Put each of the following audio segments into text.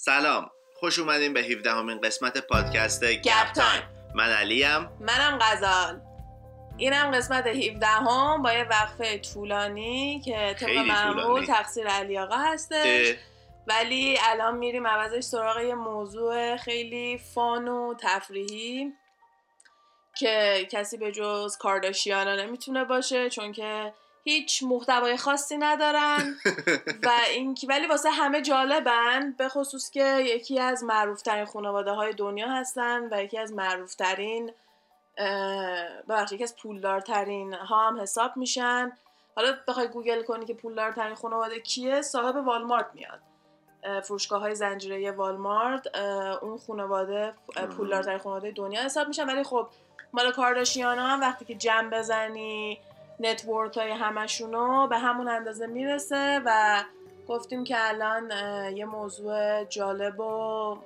سلام خوش اومدین به 17 همین قسمت پادکست گپ تایم. من علیم. منم غزال. اینم قسمت 17 هم با یه وقفه طولانی که طبق معمول. تقصیر علی آقا هستش. ولی الان میریم عوضش سراغ یه موضوع خیلی فان و تفریحی که کسی به جز کارداشیانا نمی‌تونه باشه چون که هیچ محتوای خاصی ندارن و این ولی واسه همه جالبن به خصوص که یکی از معروفترین خانواده های دنیا هستن و یکی از معروفترین ببخشید یکی از پولدارترین ها هم حساب میشن. حالا بخوای گوگل کنی که پولدارترین خانواده کیه صاحب والمارت میاد. فروشگاه های زنجیره والمارت اون خانواده. پولدارترین خانواده دنیا حساب میشن. ولی خب مال کارداشیانا هم وقتی که جمع بزنی net worth های همشونو به همون اندازه می‌رسه و گفتیم که الان یه موضوع جالب و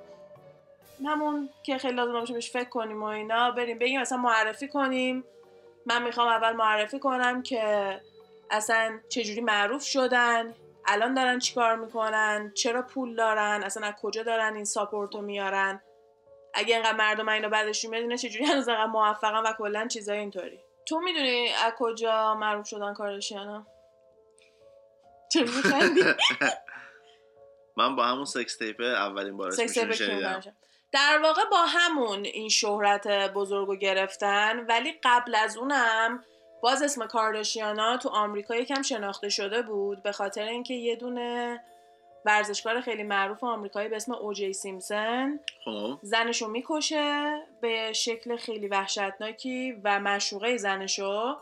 همون که خیلی لازم باشه بهش فکر کنیم و اینا بریم بگیم اصلا معرفی کنیم. من می‌خوام اول معرفی کنم که اصلا چجوری معروف شدن الان دارن چیکار می‌کنن چرا پول دارن اصلا از کجا دارن این ساپورتو میارن. اگه اینقدر مردم اینو بعدش میاد اینا چجوری هنوز اینقدر موفقن و کلا چیزای اینطوری. تو می‌دونی از کجا معروف شدن کارداشیانا چرا میخندی؟ من با همون سکس تیپ اولین بار سکس تیپ شنیدم. در واقع با همون این شهرت بزرگ رو گرفتن ولی قبل از اونم باز اسم کارداشیانا تو آمریکا یکم شناخته شده بود به خاطر اینکه یه دونه ورزشکار خیلی معروف آمریکایی به اسم اوجی سیمسن خب زنشو می‌کشه به شکل خیلی وحشتناکی و مشوقه زنشو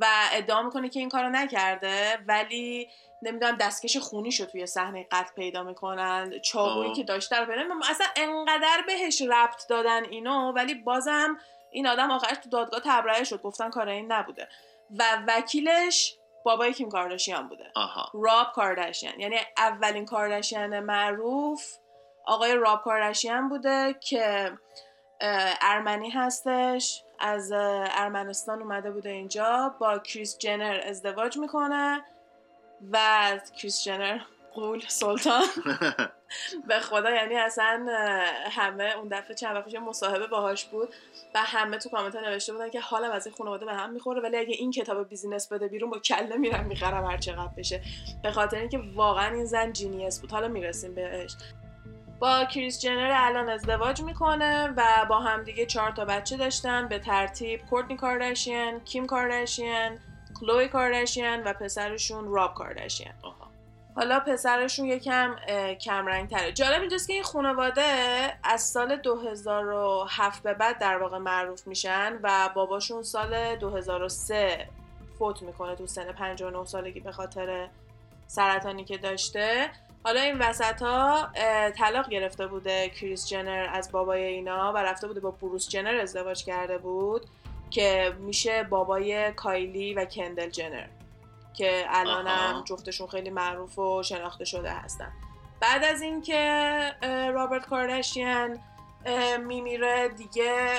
و ادعا می‌کنه که این کارو نکرده ولی نمی‌دونم دستکش خونی شو توی صحنه قتل پیدا می‌کنن چاقویی آه. که داشته رو پیدا. اصلا انقدر بهش ربط دادن اینو ولی بازم این آدم آخرش تو دادگاه تبرئه شد گفتن کار این نبوده و وکیلش بابای کیم کارداشیان بوده. آها. راب کارداشیان. یعنی اولین کارداشیان معروف آقای راب کارداشیان بوده که ارمنی هستش. از ارمنستان اومده بوده اینجا. با کریس جنر ازدواج می‌کنه و کریس جنر قول سلطان. به خدا یعنی اصلا همه اون دفعه چند وقت مصاحبه باهاش بود و همه تو کامنت ها نوشته بودن که حالم از این خانواده به هم می‌خوره ولی اگه این کتاب business بده بیرون با کله میرم می‌خرم هر چقدر بشه. به خاطر اینکه واقعا این زن genius بود. حالا می‌رسیم بهش. با کریس جنر الان ازدواج می‌کنه و با همدیگه چهار تا بچه داشتن. به ترتیب کورتنی کارداشیان، کیم کارداشیان، کلوی کارداشیان و پسرشون راب کارداشیان. حالا پسرشون یکم کمرنگ تره جالب اینجاست که این خانواده از سال 2007 به بعد در واقع معروف میشن و باباشون سال 2003 فوت می‌کنه تو سن 59 سالگی به خاطر سرطانی که داشته. حالا این وسط ها طلاق گرفته بوده کریس جنر از بابای اینا و رفته بوده با بروس جنر ازدواج کرده بود که میشه بابای کایلی و کندل جنر. که الانم آها. جفتشون خیلی معروف و شناخته شده هستن. بعد از اینکه رابرت کارداشیان میمیره دیگه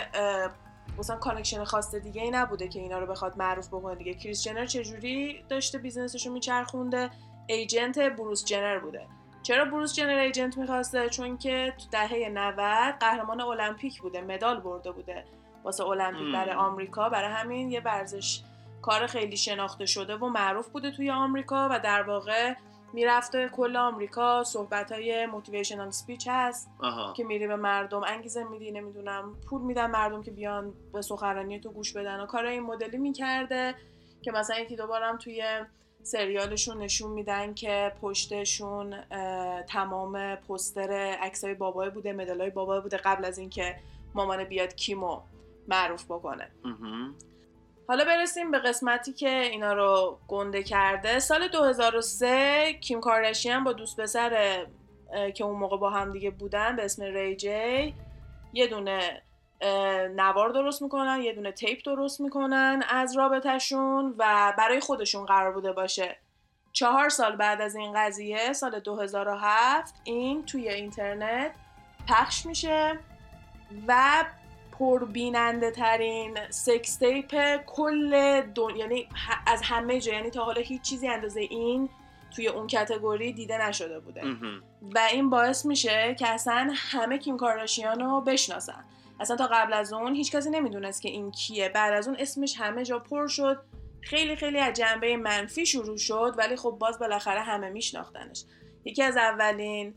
مثلا connection خاص دیگه ای نبوده که اینا رو بخواد معروف بکنه دیگه. کریس جنر چجوری داشته business ش رو میچرخونده؟ agent بروس جنر بوده. چرا بروس جنر agent می‌خواسته؟ چون که تو دهه 90 قهرمان المپیک بوده مدال برده بوده. واسه المپیک. برای آمریکا برای همین یه ورزش کار خیلی شناخته شده و معروف بوده توی آمریکا و در واقع می‌رفته کل آمریکا. صحبت های موتیویشنال سپیچ هست آها. که میری به مردم انگیزه میدی نمی‌دونم پول میدن مردم که بیان به سخنرانی تو گوش بدن و کار این مدلی می‌کرده که مثلا یکی دوبارم توی سریالشون نشون میدن که پشتشون تمام پستر عکسای بابای بوده مدالای بابای بوده قبل از اینکه مامان بیاد کیمو معروف بکنه. حالا برسیم به قسمتی که اینا رو گنده کرده. سال 2003 کیم کارداشیان با دوست پسر که اون موقع با هم دیگه بودن به اسم ری جی یه دونه نوار درست می‌کنن یه دونه تیپ درست می‌کنن از رابطهشون و برای خودشون قرار بوده باشه. چهار سال بعد از این قضیه سال 2007 این توی اینترنت پخش میشه و پربیننده ترین سکس تیپ کل دنیا یعنی از همه جا یعنی تا حالا هیچ چیزی اندازه این توی اون کتگوری دیده نشده بوده. و این باعث میشه که اصلا همه کیم کارداشیان رو بشناسن. اصلا تا قبل از اون هیچ کسی نمی‌دونست که این کیه. بعد از اون اسمش همه جا پر شد. خیلی خیلی از جنبه منفی شروع شد ولی خب باز بالاخره همه میشناختنش. یکی از اولین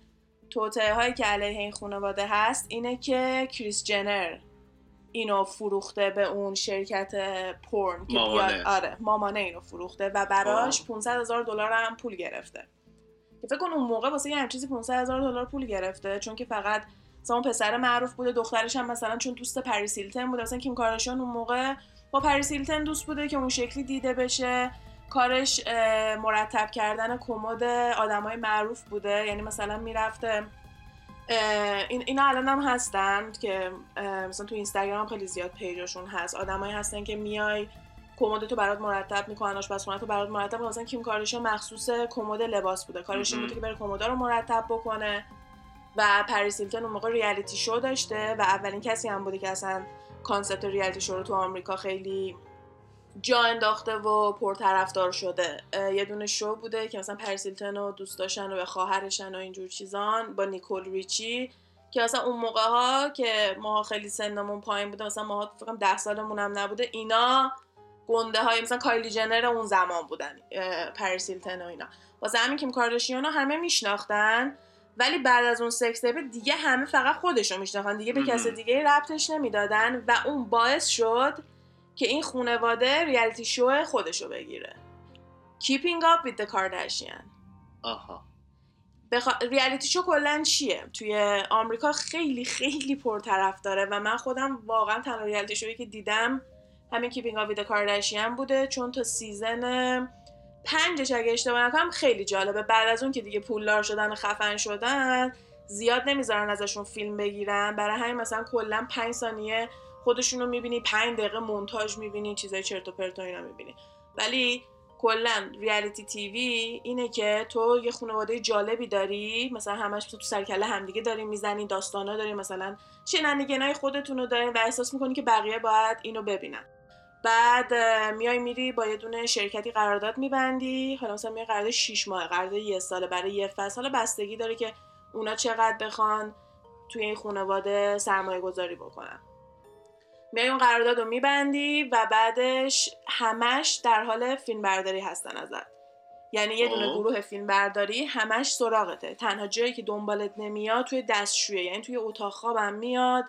توطئه هایی که علیه این خانواده هست اینه که کریس جنر. اینو فروخته به اون شرکت پورن که مامانه. بیاد آره مامانه اینو فروخته و براش 500 هزار دلار هم پول گرفته. که فکر کن اون موقع واسه یه چیزی 500 هزار دلار پول گرفته چون که فقط مثلا اون پسر معروف بوده دخترش هم مثلا چون دوست پریس هیلتون بوده مثلا کیم کارداشیان اون موقع با پریس هیلتون دوست بوده که اون شکلی دیده بشه. کارش مرتب کردن کمد آدمای معروف بوده یعنی مثلا می‌رفته این اینا الان هم هستن که مثلا تو اینستاگرام خیلی زیاد page اشون هست آدمایی هستن که میان کمد تو برات مرتب می‌کنن آشپزخونه تو برات مرتب. مثلا کیم کارداشیان مخصوص کمد لباس بوده کارش این. بوده که بره کمدا رو مرتب بکنه و پریس هیلتون اون موقع reality show داشته و اولین کسی هم بوده که اصلا concept reality show رو تو آمریکا خیلی جا انداخته و پرطرفدار شده یه دونه شو بوده که مثلا پریس هیلتون رو دوست داشتن و به خواهرشن و اینجور چیزان با نیکول ریچی که مثلا اون موقع ها که ما خیلی سنمون پایین بوده مثلا ما فکر کنم 10 سالمون هم نبوده اینا گنده های مثلا کایلی جنر اون زمان بودن هیلتون و اینا واسه همین کیم کارداشیان رو همه میشناختن ولی بعد از اون sex tape دیگه همه فقط خودشو میشناختن دیگه به. کس دیگه ربطش نمی‌دادن و اون باعث شد که این خونواده reality show خودشو بگیره. Keeping Up with the Kardashian. آها. بخوا... reality show کلا چیه؟ توی آمریکا خیلی خیلی پرطرفداره و من خودم واقعا تنها reality show یی که دیدم همین Keeping Up with Kardashian بوده چون تا season پنجش اگه اشتباه نکنم خیلی جالبه. بعد از اون که دیگه پولدار شدن و خفن شدن زیاد نمی‌ذارن ازشون فیلم بگیرن. برای همین مثلا کلا پنج ثانیه خودشون رو می‌بینی پنج دقیقه مونتاژ می‌بینی چیزای چرت و پرت و اینا می‌بینی. ولی کلا ریالیتی تیوی اینه که تو یه خانواده جالبی داری مثلا همش تو سرکله همدیگه داری می‌زنی داستانا داری مثلا شننگنای خودتون رو دارین و احساس می‌کنی که بقیه باید اینو ببینن. بعد میای میری با یه دونه شرکتی قرارداد میبندی حالا مثلا میای قرارداد 6 ماه قرارداد یه ساله برای یه فصل حالا بستگی داره که اونا چقدر بخوان توی این خانواده سرمایه گذاری بکنن. میای اون قرارداد رو میبندی و بعدش همش در حال فیلم برداری هستن ازت. یعنی یه دونه آه. گروه فیلم برداری همش سراغته. تنها جایی که دنبالت نمیاد توی دستشویه یعنی توی اتاق خوابم میاد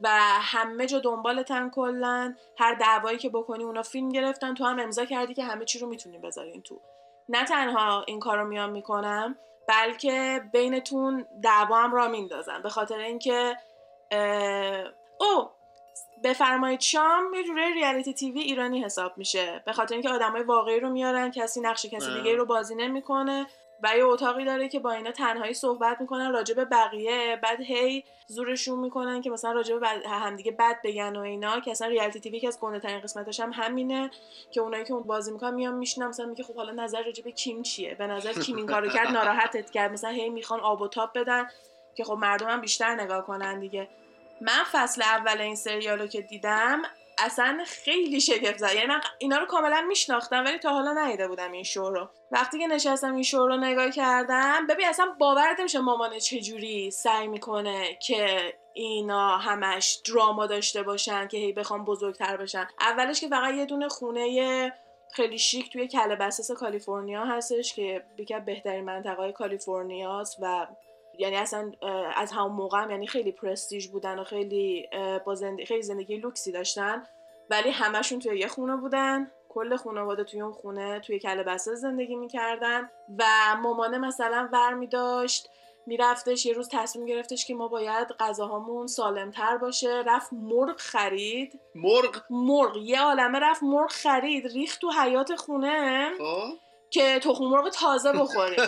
و همه جا دنبالتن کلا. هر دعوایی که بکنی اونا فیلم گرفتن. تو هم امضا کردی که همه چی رو می‌تونی بذارین تو. نه تنها این کارو میان می‌کنم بلکه بینتون دعوا هم را میندازن. به خاطر اینکه او بفرمایید شام یه جوره ریالیتی تیوی ایرانی حساب میشه. به خاطر اینکه آدمای واقعی رو میارن کسی نقش کسی. دیگه رو بازی نمی‌کنه و یه اتاقی داره که با اینا تنهایی صحبت می‌کنن راجع به بقیه بعد هی زورشون می‌کنن که مثلا راجع به همدیگه بد بگن و اینا که اصلا ریالیتی تیوی که از گنده ترین قسمتش هم همینه که اونایی که اون بازی می‌کنن میان میشنم مثلا میگه خب حالا نظر راجع به کیم چیه؟ به نظر کیم این کارو کرد ناراحتت کرد. مثلا هی می‌خوان آب و تاب بدن که خب مردم هم بیشتر نگاه کنن دیگه. من فصل اول این سریالو که دیدم اصلا خیلی شگفت زد. یعنی من اینا رو کاملا میشناختم ولی تا حالا ندیده بودم این شو رو. وقتی که نشستم این شو رو نگاه کردم ببین اصلا باورت نمیشه مامانه چجوری سعی می‌کنه که اینا همش دراما داشته باشن که هی بخوام بزرگتر بشن. اولش که فقط یه دونه خونه خیلی شیک توی کلبسس کالیفرنیا هستش که یکی بهترین منطقه کالیفرنیاست و یعنی اصلا از همون موقع هم یعنی خیلی پرستیژ بودن و خیلی با زندگی خیلی زندگی لوکسی داشتن. ولی همشون توی یه خونه بودن. کل خانواده توی اون خونه توی کلبسه زندگی می‌کردن. و مامانه مثلا ور می داشت میرفتش یه روز تصمیم گرفتش که ما باید غذاهامون سالمتر باشه. رفت مرغ خرید. مرغ؟ مرغ. یه عالمه رفت مرغ خرید ریخت تو حیات خونه. خب. که تخم مرغ تازه بخوریم.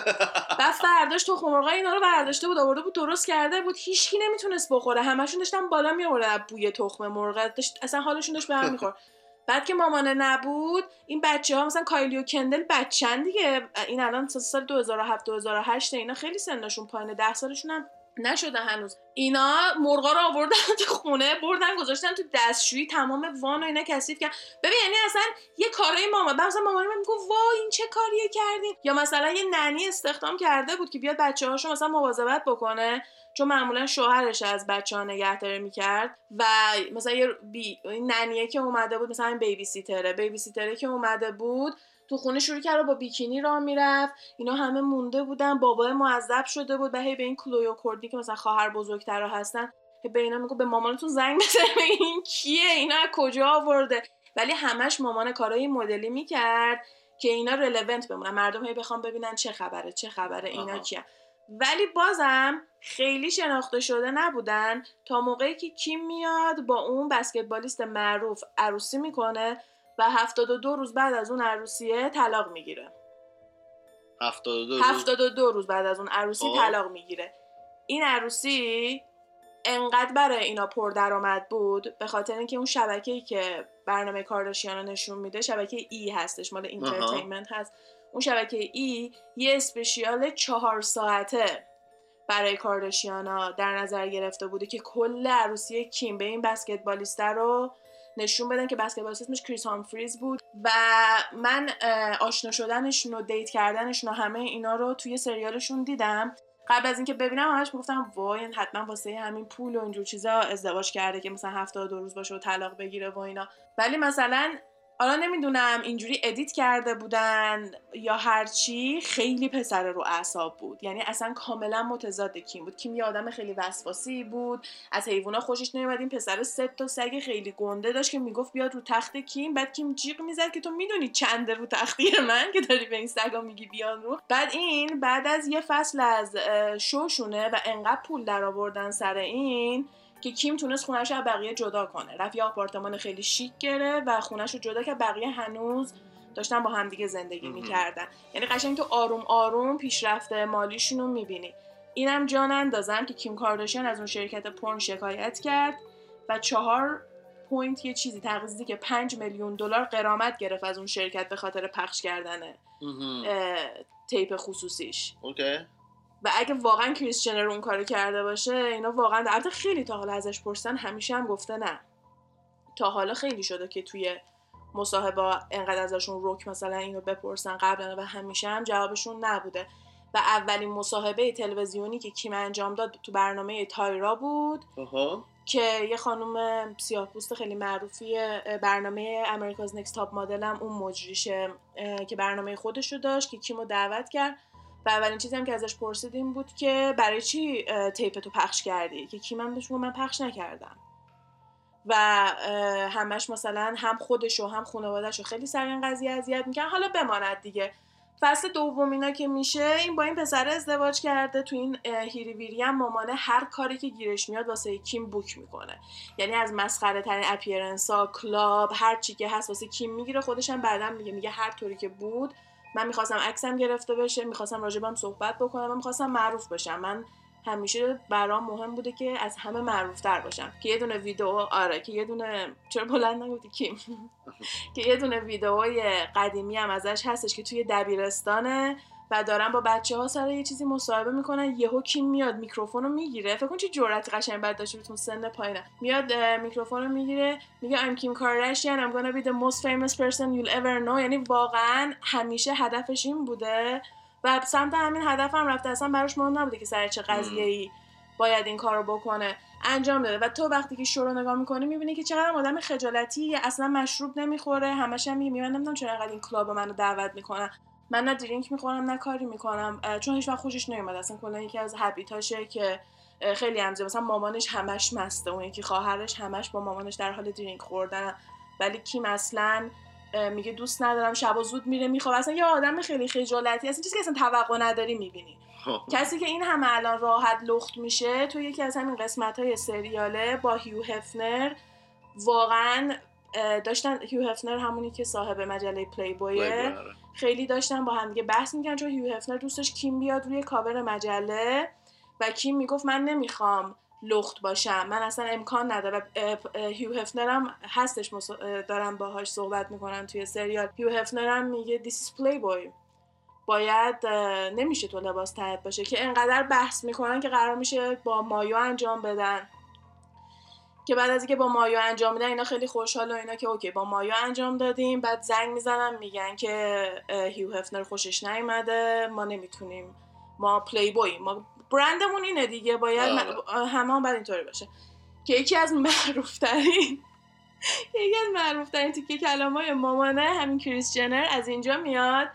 بعد فرداش تخم مرغ اینا رو برداشته بود آورده بود درست کرده بود. هیچکی نمی‌تونست بخوره. همشون داشتن بالا می آوردن بوی تخم مرغ. داشت اصلا حالشون داشت به هم می‌خورد. بعد که مامانه نبود این بچه ها مثلا کایلی و کندل بچن دیگه. این الان سال 2007 2008 اینا خیلی سنشون پایینه. 10 سالشون هم نشده هنوز. اینا مرغا رو آوردن تو خونه بردن گذاشتن تو دستشویی تمام وان و اینا کثیف کرد ببین یعنی اصلا یه کارای مامان مثلا مامان میگه وای این چه کاریه کردین؟ یا مثلا یه ننی استخدام کرده بود که بیاد بچه هاشو مثلا مواظبت بکنه چون معمولا شوهرش از بچه ها نگهداری می‌کرد. و مثلا یه بی... ننیه که اومده بود مثلا بیبی سیتره بیبی سیتره که اومده بود تو خونه شروع کرد با بیکینی را می‌رفت. اینا همه مونده بودن. بابای معذب شده بود. و هی به این کلویو کردی که مثلا خواهر بزرگترها هستن به اینا میگو به مامانتون زنگ بزنه این کیه؟ اینا کجا آورده؟ ولی همش مامان کارای مدلی می‌کرد که اینا رلونت بمونن. مردم هی بخوام ببینن چه خبره چه خبره اینا کیه ولی بازم خیلی شناخته شده نبودن تا موقعی که کیم میاد با اون بسکتبالیست معروف عروسی می‌کنه و 72 روز بعد از اون عروسیه طلاق می‌گیره. 72 روز؟ 72 روز بعد از اون عروسی آه. طلاق می‌گیره. این عروسی انقدر برای اینا پردرآمد بود به خاطر اینکه اون شبکه‌ای که برنامه کارداشیان رو نشون میده شبکه ای هستش مال Entertainment هست. اون شبکه ای یه special چهار ساعته برای کارداشیانا در نظر گرفته بوده که کل عروسی کیم به این بسکتبالیسته رو نشون بدن که بسکتبالیست اسمش کریس هامفریز بود و من آشنا شدنشون و date کردنشون و همه اینا رو توی سریالشون دیدم. قبل از اینکه ببینم همش می‌گفتم وای حتما واسه همین پول و اینجور چیزا ازدواج کرده که مثلا 72 روز باشه و طلاق بگیره و اینا. ولی مثلا حالا نمی‌دونم اینجوری ادیت کرده بودن یا هرچی خیلی پسر رو اعصاب بود. یعنی اصلا کاملا متضاد کیم بود. کیم یه آدم خیلی وسواسی بود. از حیوونا خوشش نمیاد این پسر سه تا سگ خیلی گنده داشت که می‌گفت بیاد رو تخت کیم. بعد کیم جیغ می‌زد که تو می‌دونی چنده رو تختی من که داری به این سگا میگی بیان رو. بعد این بعد از یه فصل از شوشونه و انقدر پول در آوردن سر این که کیم تونست خونش رو از بقیه جدا کنه. رفت یه آپارتمان خیلی شیک گرفت و خونش رو جدا که بقیه هنوز داشتن با همدیگه زندگی. می‌کردن. یعنی قشنگ تو آروم آروم پیشرفت مالیشون رو می‌بینی. اینم جا نندازم که کیم کارداشیان از اون شرکت پرن شکایت کرد و چهار point یه چیزی تقریبا نزدیک پنج میلیون دلار غرامت گرفت از اون شرکت به خاطر پخش کردن tape خصوصیش. OK. و اگه واقعا کریس جنر اون کارو کرده باشه اینا واقعا البته خیلی تا حالا ازش پرسیدن همیشه هم گفته نه. تا حالا خیلی شده که توی مصاحبه انقدر ازشون رک مثلا اینو بپرسن قبلا و همیشه هم جوابشون نبوده. و اولین مصاحبه تلویزیونی که کیم انجام داد تو برنامه تایرا بود. آها. که یه خانم سیاه پوست خیلی معروفی برنامه America's Next Top Model هم اون مجریشه که برنامه خودش رو داشت که کیمو دعوت کرد. و اولین چیزی هم که ازش پرسید این بود که برای چی اه، tape تو پخش کردی؟ که هم داشت گفت من پخش نکردم. و همش مثلا هم خودش و هم خانوادهش رو خیلی سر این قضیه اذیت می‌کنن حالا بماند دیگه. فصل دوم اینا که میشه این با این پسر ازدواج کرده تو این اه، هیری ویری هم مامانه هر کاری که گیرش میاد واسه کیم book می‌کنه. یعنی از مسخره ترین appearance ها club هر چی که هست واسه کیم می‌گیره خودش هم بعدا میگه میگه هر طوری که بود من می‌خواستم عکسم گرفته بشه می‌خواستم راجبم صحبت بکنم من می‌خواستم معروف بشم. من همیشه برام مهم بوده که از همه معروفتر باشم. که یه دونه ویدیو آره که یه دونه چرا بلند نگفتی کیم که یه دونه ویدئوی قدیمی هم ازش هستش که توی دبیرستانه. و دارن با بچه ها سر یه چیزی مصاحبه می‌کنن یهو کیم میاد میکروفون رو می‌گیره. فکر کن چه جرأتی قشنگ بعد داشته بتون سن پایینه میاد میکروفون رو می‌گیره میگه I'm Kim Kardashian I'm gonna be the most famous person you'll ever know. یعنی واقعا همیشه هدفش این بوده. و سمت همین هدف هم رفته. اصلا براش مهم نبوده که سر چه قضیه ای باید این کارو بکنه. انجام داده. و تو وقتی که شو رو نگاه می‌کنی می‌بینی که چقدر آدم خجالتی اصلا مشروب نمی‌خوره. همش هم میگه من نمی‌دونم چرا این کلاب منو دعوت می‌کنن. من نه درینک می‌خورم نه کاری می‌کنم چون هیچ وقت خوشش نمیاد اصلا کلا یکی از هابیتاشه که خیلی هم زیاد. مثلا مامانش همش مسته. اون یکی خواهرش همش با مامانش در حال درینک خوردن. ولی کیم اصلا میگه دوست ندارم شب زود میره میخواب اصلا یه آدم خیلی خجالتی. اصلا چیزی که اصلا توقع نداری می‌بینی. کسی که این همه الان راحت لخت میشه تو یکی از همین قسمت های سریاله با هیو هفنر واقعا داشتن هیو هفنر همونی که صاحب مجله پلی بویه خیلی داشتن با همدیگه بحث می‌کنن چون هیو هفنر دوستش کیم بیاد روی کاور مجله و کیم می‌گفت من نمی‌خوام لخت باشم من اصلا امکان نداره. هیو هفنر هم هستش دارم باهاش صحبت می‌کنن توی سریال. هیو هفنر هم میگه this is playboy. باید نمیشه تو لباس تنت باشه که انقدر بحث می‌کنن که قرار میشه با مایو انجام بدن. که بعد از اینکه با مایو انجام میدن اینا خیلی خوشحال و اینا که اوکی با مایو انجام دادیم. بعد زنگ می‌زنن میگن که هیو هفنر خوشش نیومده. ما نمی‌تونیم. ما پلی بوی ما برندمون اینه دیگه. باید. همه هم باید اینطوری باشه. که یکی از معروف ترین یکی از معروف ترین تیکه کلام های مامانه همین کریس جنر از اینجا میاد.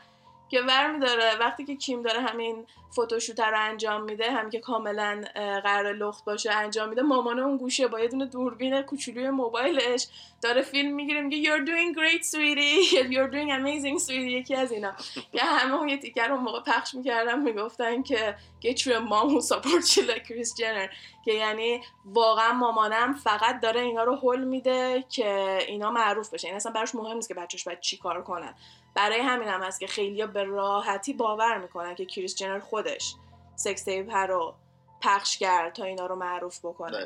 که ور داره وقتی که کیم داره همین فوتوشوت رو انجام میده همین که کاملا قرار لخت باشه انجام میده مامانه اون گوشه با یه دونه دوربین کوچولوی موبایلش داره فیلم می‌گیره میگه you're doing great sweetie. You're doing amazing sweetie. یکی از اینا. که همه اون یه تیکر اون موقع پخش می‌کردن می‌گفتن که get you a mom who supports you like Kris Jenner. که یعنی واقعا مامانم فقط داره اینا رو حل میده که اینا معروف بشه. این اصلا براش مهم نیست که بچهش باید چی کار کنن. برای همین هم هست که خیلی به راحتی باور می‌کنن که کریس جنر خودش سکس تیپ رو پخش کرد تا اینا رو معروف بکنه.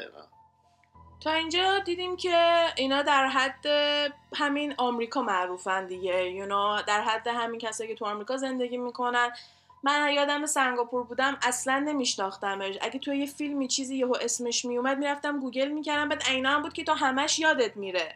تا اینجا دیدیم که اینا در حد همین آمریکا معروفن دیگه اونا در حد همین کسایی که تو آمریکا زندگی می‌کنن. من یادم سنگاپور بودم اصلا نمیشناختمش. اگه تو یه فیلمی چیزی یهو اسمش میومد می‌رفتم گوگل می‌کردم بعد عینا هم بود که تو همش یادت میره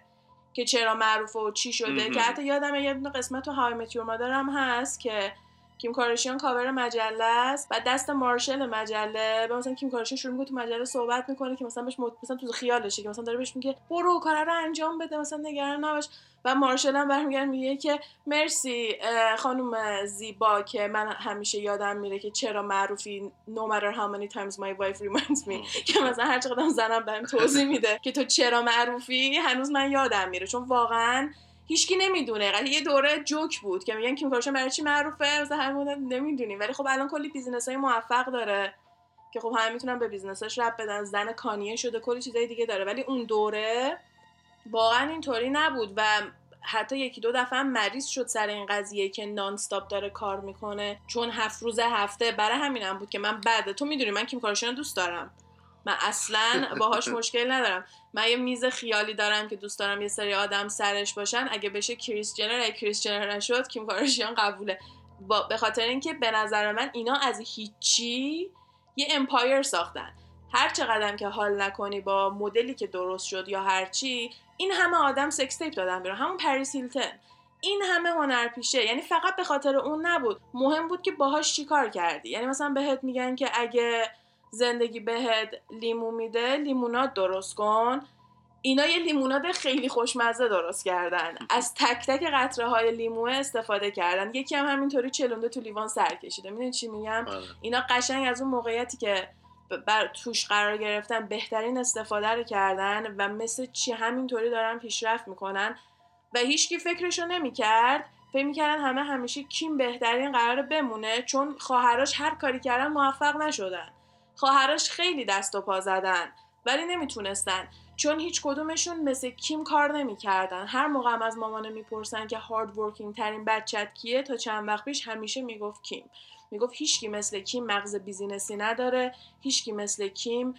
که چرا معروفه و چی شده. که حتی یادم یه قسمت تو How I Met Your Mother هم هست که کیم کارشیان کاور مجله است و دست مارشاله مجله. به مثلا کیم کارداشیان شروع می‌کنه تو مجله صحبت می‌کنه که مثلا بهش مثلا تو خیالشه که مثلا داره بهش میگه برو کار رو انجام بده مثلا نگران نباش. و مارشال هم برمیگرده میگه که مرسی خانم زیبا که من همیشه یادم میره که چرا معروفی no matter how many times my wife reminds me. که مثلا هر چقدر زنم بهم توضیح میده که تو چرا معروفی هنوز من یادم میره. چون واقعا هیچکی نمی‌دونه. یه دوره جوک بود که میگن کیم کارداشیان برای چی معروفه؟ مثلا همون نمی‌دونیم. ولی خب الان کلی business های موفق داره که خب همه می‌تونن به business ش ربط بدن. زن کانیه شده کلی چیزای دیگه داره. ولی اون دوره واقعا اینطوری نبود و حتی یکی دو دفعه هم مریض شد سر این قضیه که نان داره کار می‌کنه. چون هفت روز هفته برای همینم بود که من بعد تو می‌دونی من کیم کارداشیان دوست دارم. من اصلا باهاش مشکل ندارم. من یه میز خیالی دارم که دوست دارم یه سری آدم سرش باشن. اگه بشه کریس جنر اگه کریس جنر نشد کیم کارداشیان قبوله. به خاطر اینکه به نظر من اینا از هیچی یه empire ساختن. هر چقدر که حال نکنی با مدلی که درست شد یا هرچی این همه آدم sex tape دادن بیرون. همون پریس هیلتون. این همه هنرپیشه یعنی فقط به خاطر اون نبود. مهم بود که باهاش چیکار کردی. یعنی مثلا بهت میگن که اگه زندگی بهت لیمو میده لیمونات درست کن. اینا یه لیموناد خیلی خوشمزه درست کردن. از تک تک قطره های لیمو استفاده کردن. یکی هم همینطوری چلونده تو لیوان سر کشیده. می‌دونی چی میگم؟ آره. اینا قشنگ از اون موقعیتی که بر توش قرار گرفتن بهترین استفاده رو کردن و مثل چی همینطوری دارن پیشرفت می‌کنن و هیچکی فکرشو نمی‌کرد. فکر می‌کردن همه همیشه کیم بهترین قرار بمونه چون خواهراش هر کاری کردن موفق نشدن. خواهرش خیلی دست و پا زدن ولی نمی‌تونستن. چون هیچ کدومشون مثل کیم کار نمی‌کردن. هر موقع از مامانه می‌پرسن که هارد ورکینگ ترین بچت کیه تا چند وقت پیش همیشه می‌گفت کیم. می‌گفت هیچکی مثل کیم مغز business ی نداره هیچکی مثل کیم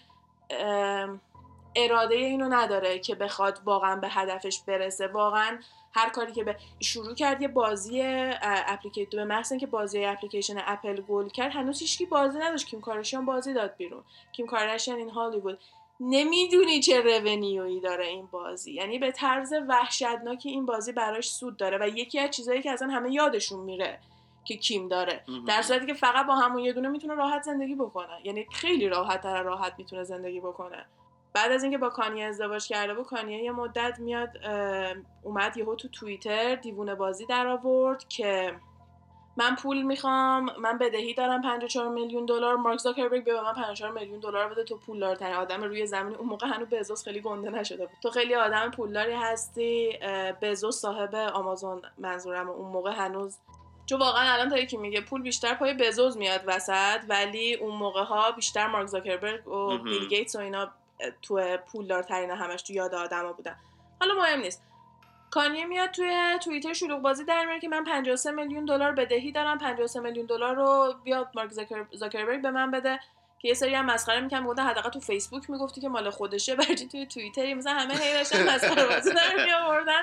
اراده اینو نداره که بخواد واقعا به هدفش برسه. واقعا هر کاری که به شروع کرد یه بازی اپلیکیشن به محض که بازی اپلیکیشن اپل گل کرد هنوز هیچکی بازی نداشت. کیم کارداشیان بازی داد بیرون. کیم کارداشیان این هالیوود. نمی‌دونی چه revenue یی داره این بازی. یعنی به طرز وحشتناکی این بازی براش سود داره و یکی از چیزهایی که اصلا همه یادشون میره که کیم داره. در صورتی که فقط با همون یه دونه می‌تونه راحت زندگی بکنه. یعنی خیلی راحت تر راحت می‌تونه زندگی بکنه. بعد از اینکه با کانیه ازدواج کرده بود کانیه یه مدت میاد اومد یهو تو توییتر دیوونه بازی در آورد که من پول می‌خوام من بدهی دارم 54 میلیون دلار مارک زاکربرگ به من 54 میلیون دلار بده تو پولدارترین آدم روی زمین اون موقع هنوز بزوس خیلی گنده نشده بود. تو خیلی آدم پولداری هستی بزوس صاحب آمازون منظورم اون موقع هنوز چون واقعا الان تا یکی میگه پول بیشتر پای بزوز میاد وسط ولی اون موقع ها بیشتر مارک زاکربرگ و بیل گیتس و اینا تو پولدارترین همش تو یاد آدما بودن. حالا مهم نیست. کانیه میاد توی توییتر شلوغ بازی در میاره که من 53 میلیون دلار بدهی دارم 53 میلیون دلار رو بیاد مارک زاکربرگ به من بده که یه سری هم مسخره می‌کنم. بوده حداقل تو فیسبوک می‌گفتی که مال خودشه برچی توی توییتر مثلا همه هی داشتن مسخره بازی در میآوردن.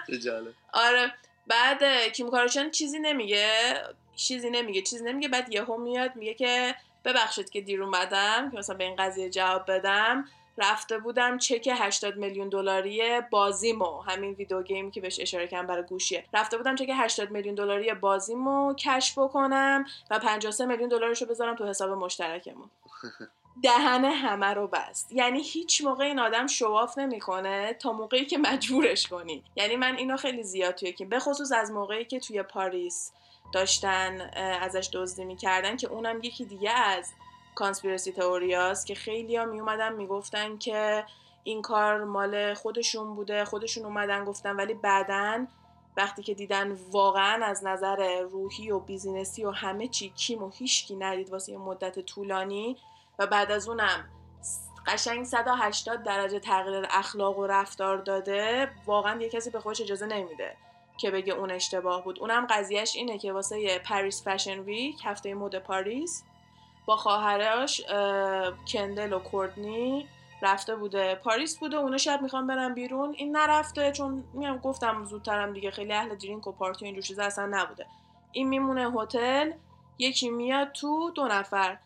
آره. بعد کیم کارشن چیزی نمیگه. چیزی نمیگه چیزی نمیگه. بعد یهو میاد میگه که ببخشید که دیر اومدم که مثلا به این قضیه جواب بدم. رفته بودم چک 80 میلیون دلاری بازیمو همین ویدیو گیمی که بهش اشاره کردم برای گوشیه. رفته بودم چک 80 میلیون دلاری بازیمو کشف بکنم و 53 میلیون دلارشو بذارم تو حساب مشترکمون. دهن همه رو بست. یعنی هیچ موقع این آدم شواف نمی‌کنه تا موقعی که مجبورش کنی. یعنی من اینو خیلی زیاد توی که به خصوص از موقعی که توی پاریس داشتن ازش دزدی می‌کردن که اونم یکی دیگه از conspiracy theory هاست که خیلی ها می اومدن می‌گفتن که این کار مال خودشون بوده خودشون اومدن گفتن ولی بعدا وقتی که دیدن واقعا از نظر روحی و business ی و همه چی کیم و هیچکی ندید واسه یه مدت طولانی و بعد از اونم قشنگ 180 درجه تغییر اخلاق و رفتار داده واقعا یه کسی به خودش اجازه نمیده که بگه اون اشتباه بود. اونم قضیهش اینه که واسه Paris Fashion Week هفته مد پاریس با خواهرش کندل و کورتنی رفته بوده. پاریس بوده اونا شاید می‌خوان برن بیرون. این نرفته چون میام گفتم زودترم دیگه خیلی اهل drink و پارتی و اینجور چیزا اصلا نبوده. این میمونه هتل یکی میاد تو دو نفر.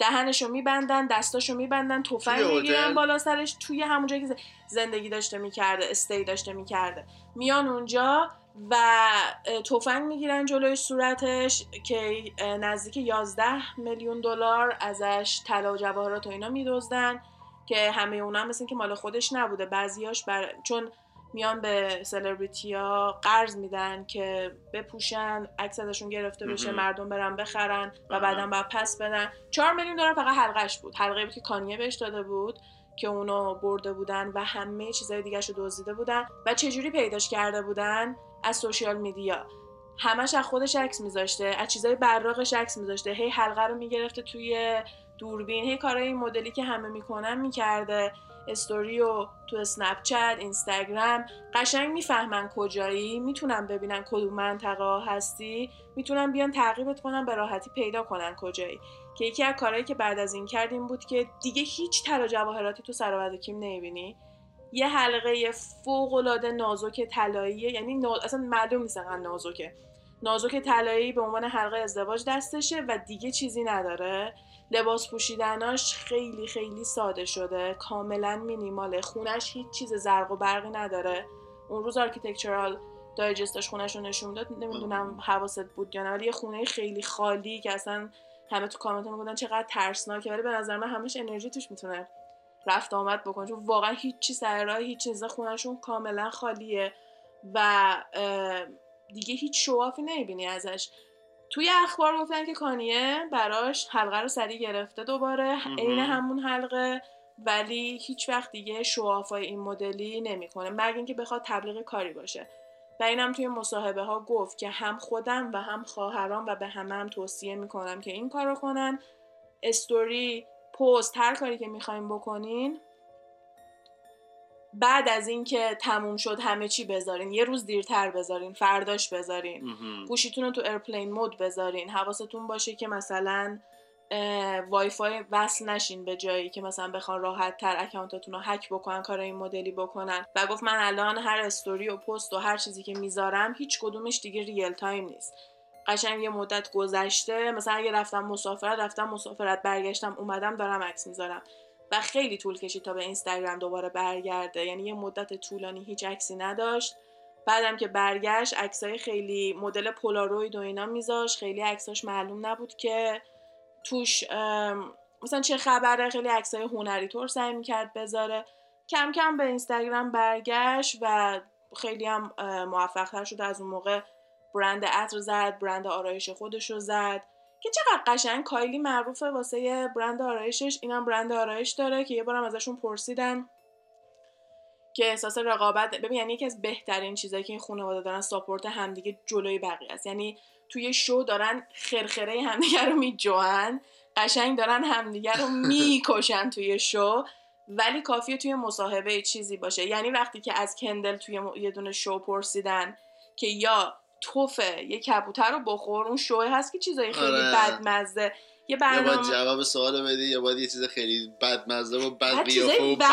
دهنشو میبندن دستاشو میبندن تفنگ می‌گیرن بالا سرش توی همون جایی که زندگی داشته می‌کرده استی داشته می‌کرده. میان اونجا و تفنگ می‌گیرن جلوی صورتش که نزدیک 11 میلیون دلار ازش طلا و جواهرات و اینا میدزدن که همه اونا مثل که مال خودش نبوده. بعضیاش بر... چون میان به سلبریتی ها قرض میدن که بپوشن عکس ازشون گرفته بشه مردم برن بخرن و بعدا بعد پس بدن. چهار میلیون دلار فقط حلقش بود. حلقه بود که کانیه بهش داده بود که اونو برده بودن و همه چیزای دیگه رو دزدیده بودن و چجوری پیداش کرده بودن؟ از سوشیال میدیا. همش از خودش عکس میذاشته از چیزای براقش عکس میذاشته. هی حلقه رو می‌گرفته توی دوربین. هی کارهای این مدلی که همه می‌کنن می‌کرده. استوری و تو اسنپ اینستاگرام. قشنگ می‌فهمن کجایی. می‌تونن ببینن کدوم منطقه هستی. می‌تونن بیان تعقیبت کنن به راحتی پیدا کنن کجایی. که یکی از کارهایی که بعد از این کردیم بود که دیگه هیچ طلا جواهراتی تو سر کیم نمی‌بینی. یه حلقه فوق العاده نازک طلاییه یعنی اصلا معلوم نیست نازکه. نازک طلایی به عنوان حلقه ازدواج دستشه و دیگه چیزی نداره. لباس پوشیدناش خیلی خیلی ساده شده. کاملا مینیماله. خونش هیچ چیز زرق و برقی نداره. اون روز Architectural Digest ش خونش رو نشون داد. نمی‌دونم حواست بود یا نه ولی یه خونه خیلی خالی که اصلا همه تو کامنت می‌گفتن چقدر ترسناکه. ولی به نظر من همش انرژی توش می‌تونه رفت آمد بکنه چون واقعا هیچی سر راه هیچ چیز خونشون کاملا خالیه و دیگه هیچ شوافی نمی‌بینی ازش. توی اخبار گفتن که کانیه براش حلقه رو سریع گرفته دوباره عین همون حلقه ولی هیچ وقت دیگه شوافای این مدلی نمی‌کنه. مگر اینکه بخواد تبلیغ کاری باشه. و اینم توی مصاحبه ها گفت که هم خودم و هم خواهرام و به همه هم توصیه می‌کنم که این کارو کنن. story post هر کاری که می‌خوایم بکنین بعد از اینکه تموم شد همه چی بذارین. یه روز دیرتر بذارین فرداش بذارین. گوشیتون رو تو airplane mode بذارین. حواستون باشه که مثلا وای فای وصل نشین به جایی که مثلا بخوان راحت تر account اتون رو هک بکنن کار این مدلی بکنن. و گفت من الان هر استوری و پست و هر چیزی که می‌ذارم هیچ کدومش دیگه real time نیست. قشنگ یه مدت گذشته مثلا اگه رفتم مسافرت رفتم مسافرت برگشتم اومدم دارم عکس می‌ذارم. و خیلی طول کشید تا به اینستاگرام دوباره برگرده. یعنی یه مدت طولانی هیچ عکسی نداشت. بعدم که برگشت عکسای خیلی مدل پولاروید و اینا میذاش خیلی عکساش معلوم نبود که توش مثلا چه خبره خیلی عکسای هنری طور سعی می‌کرد بذاره. کم کم به اینستاگرام برگشت و خیلی هم موفق شد. از اون موقع برند عطر زد برند آرایش خودش رو زد که چقدر قشنگ کایلی معروفه واسه برند آرایشش. اینم برند آرایش داره که یه بارم ازشون پرسیدن که احساس رقابت ببین یعنی یکی از بهترین چیزایی که این خانواده دارن ساپورت همدیگه جلوی بقیه است. یعنی توی شو دارن خرخره همدیگه رو میجوان قشنگ دارن همدیگه رو می‌کشن توی شو ولی کافیه توی مصاحبه چیزی باشه. یعنی وقتی که از کندل توی یه دونه شو پرسیدن که یا توفه یه کبوتر رو بخور اون شوه هست که چیزای خیلی آره. بدمزه. یه برنامه یا باید جواب سوال بدی یا باید یه چیز خیلی بدمزه و بد قیافه و بد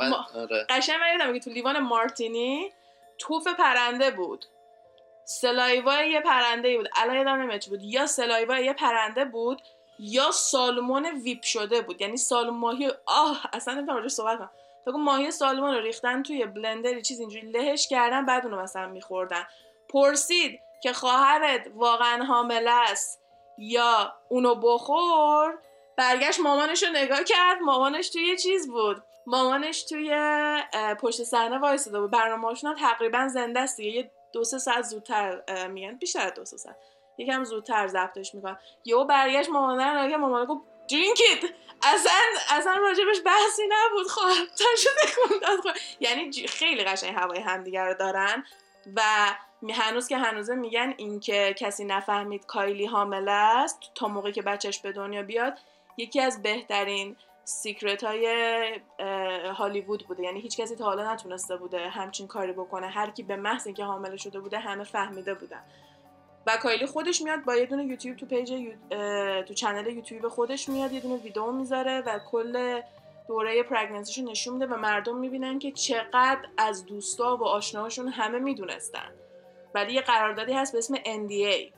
آره. آره. قشنگ من یادم که تو لیوان مارتینی توف پرنده بود. سلایوا یه پرنده بود. الان یادم نمیاد بود. یا سلایوا یه پرنده بود یا سالمون ویپ شده بود. یعنی سالمون ماهی آه اصلا نمی‌تونم راجعش صحبت کنم. بگو ماهی سالمون رو ریختن توی بلندری چیز اینجوری لهش کردن بعد اونو مثلا میخوردن. پرسید که خواهرت واقعا حامله است یا اونو بخور؟ برگشت مامانش رو نگاه کرد مامانش توی چیز بود. مامانش توی پشت صحنه وایساده بود. برنامه‌هاشون تقریبا زنده است یه دو سه ساعت زودتر میگن بیشتر دو سه ساعت. یکم زودتر ضبطش می‌کنن. یهو برگشت مامان رو نگاه مامان گفت درینک اصلا اصلا راجبش بحثی نبود. خب تا شده داد یعنی خیلی قشنگ هوای همدیگه رو دارن و هنوز که هنوزه میگن اینکه کسی نفهمید کایلی حامله است تا موقعی که بچهش به دنیا بیاد یکی از بهترین سیکرت های هالیوود بوده. یعنی هیچ کسی تا حالا نتونسته بوده همچین کاری بکنه. هر کی به محض اینکه حامله شده بوده همه فهمیده بودن. و کایلی خودش میاد با یه دونه یوتیوب تو پیج تو channel یوتیوب خودش میاد یه دونه ویدیو می‌ذاره و کل دوره pregnancy شو نشون میده و مردم می‌بینن که چقدر از دوستا و آشناهاشون همه می‌دونستن. ولی یه قراردادی هست به اسم NDA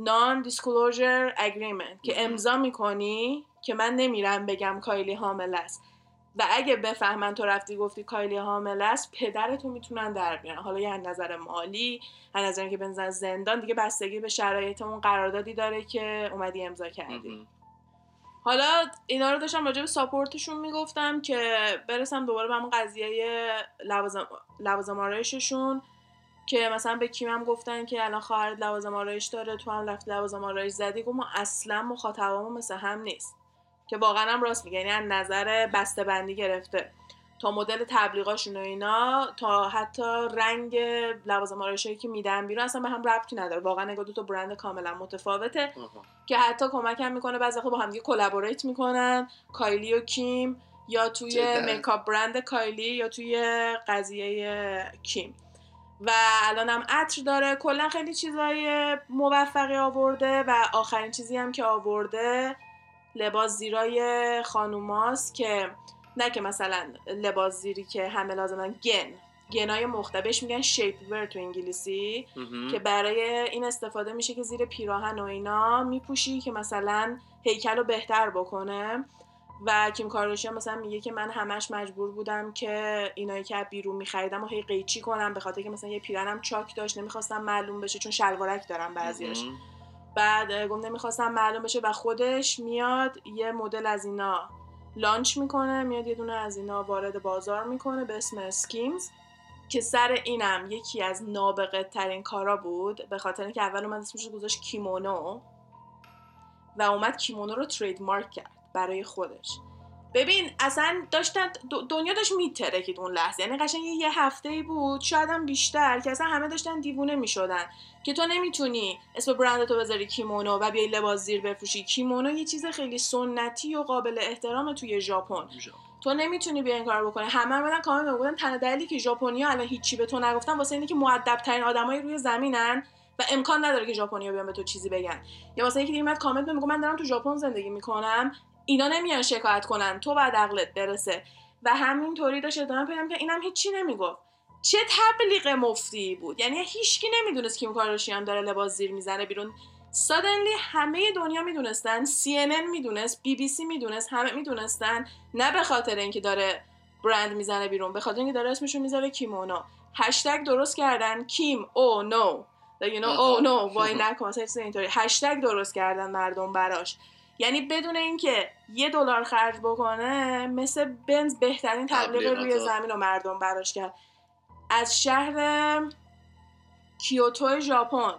Non Disclosure Agreement که امضا می‌کنی که من نمیرم بگم کایلی حامله است. و اگه بفهمن تو رفتی گفتی کایلی حامله است پدرتو می‌تونن در بیارن. حالا از نظر مالی از نظر که بنزن زندان دیگه بستگی به شرایط اون قراردادی داره که اومدی امضا کردی. حالا اینا رو داشتم راجع به ساپورتشون می‌گفتم که برسم دوباره به همون قضیه لوازم لوازم آرایششون که مثلا به کیم هم گفتن که الان خواهرت لوازم آرایش داره تو هم رفت لوازم آرایش زدی. گفت ما اصلا مخاطبمون مثل هم نیست. که واقعا هم راست میگه. یعنی از نظر بسته بندی گرفته. تا مدل تبلیغاشون و اینا تا حتی رنگ لوازم آرایشی که میدن بیرون اصلا به هم ربطی نداره. واقعا نگاه دو تا برند کاملا متفاوته که حتی کمک هم می‌کنه. بعضی با هم دیگه collaborate می‌کنن. کایلی و کیم یا توی makeup brand کایلی یا توی قضیه کیم. و الان هم عطر داره. کلا خیلی چیزای موفقی آورده و آخرین چیزی هم که آورده لباس زیرای خانوماست که نه که مثلا لباس زیری که همه لازمن گن. گنای مختبش میگن شیپ ور تو انگلیسی که برای این استفاده میشه که زیر پیراهن و اینا میپوشی که مثلا هیکل رو بهتر بکنه. و کیم کارداشیان مثلا میگه که من همش مجبور بودم که اینایی که بیرون میخریدم و هی قیچی کنم به خاطر که مثلا یه پیرنم چاک داشت نمی‌خواستم معلوم بشه چون شلوارک دارم بعضیش بعد گفت نمی‌خواستم معلوم بشه و خودش میاد یه مدل از اینا لانچ می‌کنه میاد یه دونه از اینا وارد بازار می‌کنه به اسم اسکیمز که سر اینم یکی از نابغه ترین کارا بود به خاطر که اول اومد اسمش گذاشت کیمونو و اومد کیمونو رو ترید مارک کرد برای خودش. ببین اصلا داشتن دنیا داشت میترکید اون لحظه. یعنی قشنگ یه هفته بود شاید هم بیشتر که اصلا همه داشتن دیوونه می‌شدن. که تو نمی‌تونی اسم برندتو بذاری کیمونو و بیای لباس زیر بفروشی. کیمونو یه چیز خیلی سنتی و قابل احترام توی ژاپن. تو نمی‌تونی بیا این کار بکنی. همه بدن کامل می‌گفتن تنها دلیلی که ژاپنیا الان هیچی به تو نگفتن واسه اینه که مؤدب ترین آدمای روی زمینن و امکان نداره که ژاپنیا بیان به تو چیزی بگن. یا واسه اینکه دیگه کامنت میگه من دارم تو ژاپن زندگی می‌کنم. اینا نمیان شکایت کنن تو بعد عقلت برسه. و همینطوری داشت ادامه پیدا که اینم هیچی نمی‌گفت. چه تبلیغ مفتی بود. یعنی هیچکی نمی‌دونست کیم کارداشیان داره لباس زیر می‌زنه بیرون. سادنلی همه دنیا می‌دونستن CNN می‌دونست بی بی سی می‌دونست همه می‌دونستن. نه به خاطر اینکه داره برند می‌زنه بیرون به خاطر اینکه داره اسمشو می‌ذاره کیمونو هشتگ درست کردن کیم او نو. You know او نو وای نکن اینطوری. هشتگ درست کردن مردم براش. یعنی بدون اینکه یه دلار خرج بکنه مثل بنز بهترین تبلیغ روی زمین رو مردم براش کرد. از شهر کیوتو ژاپن.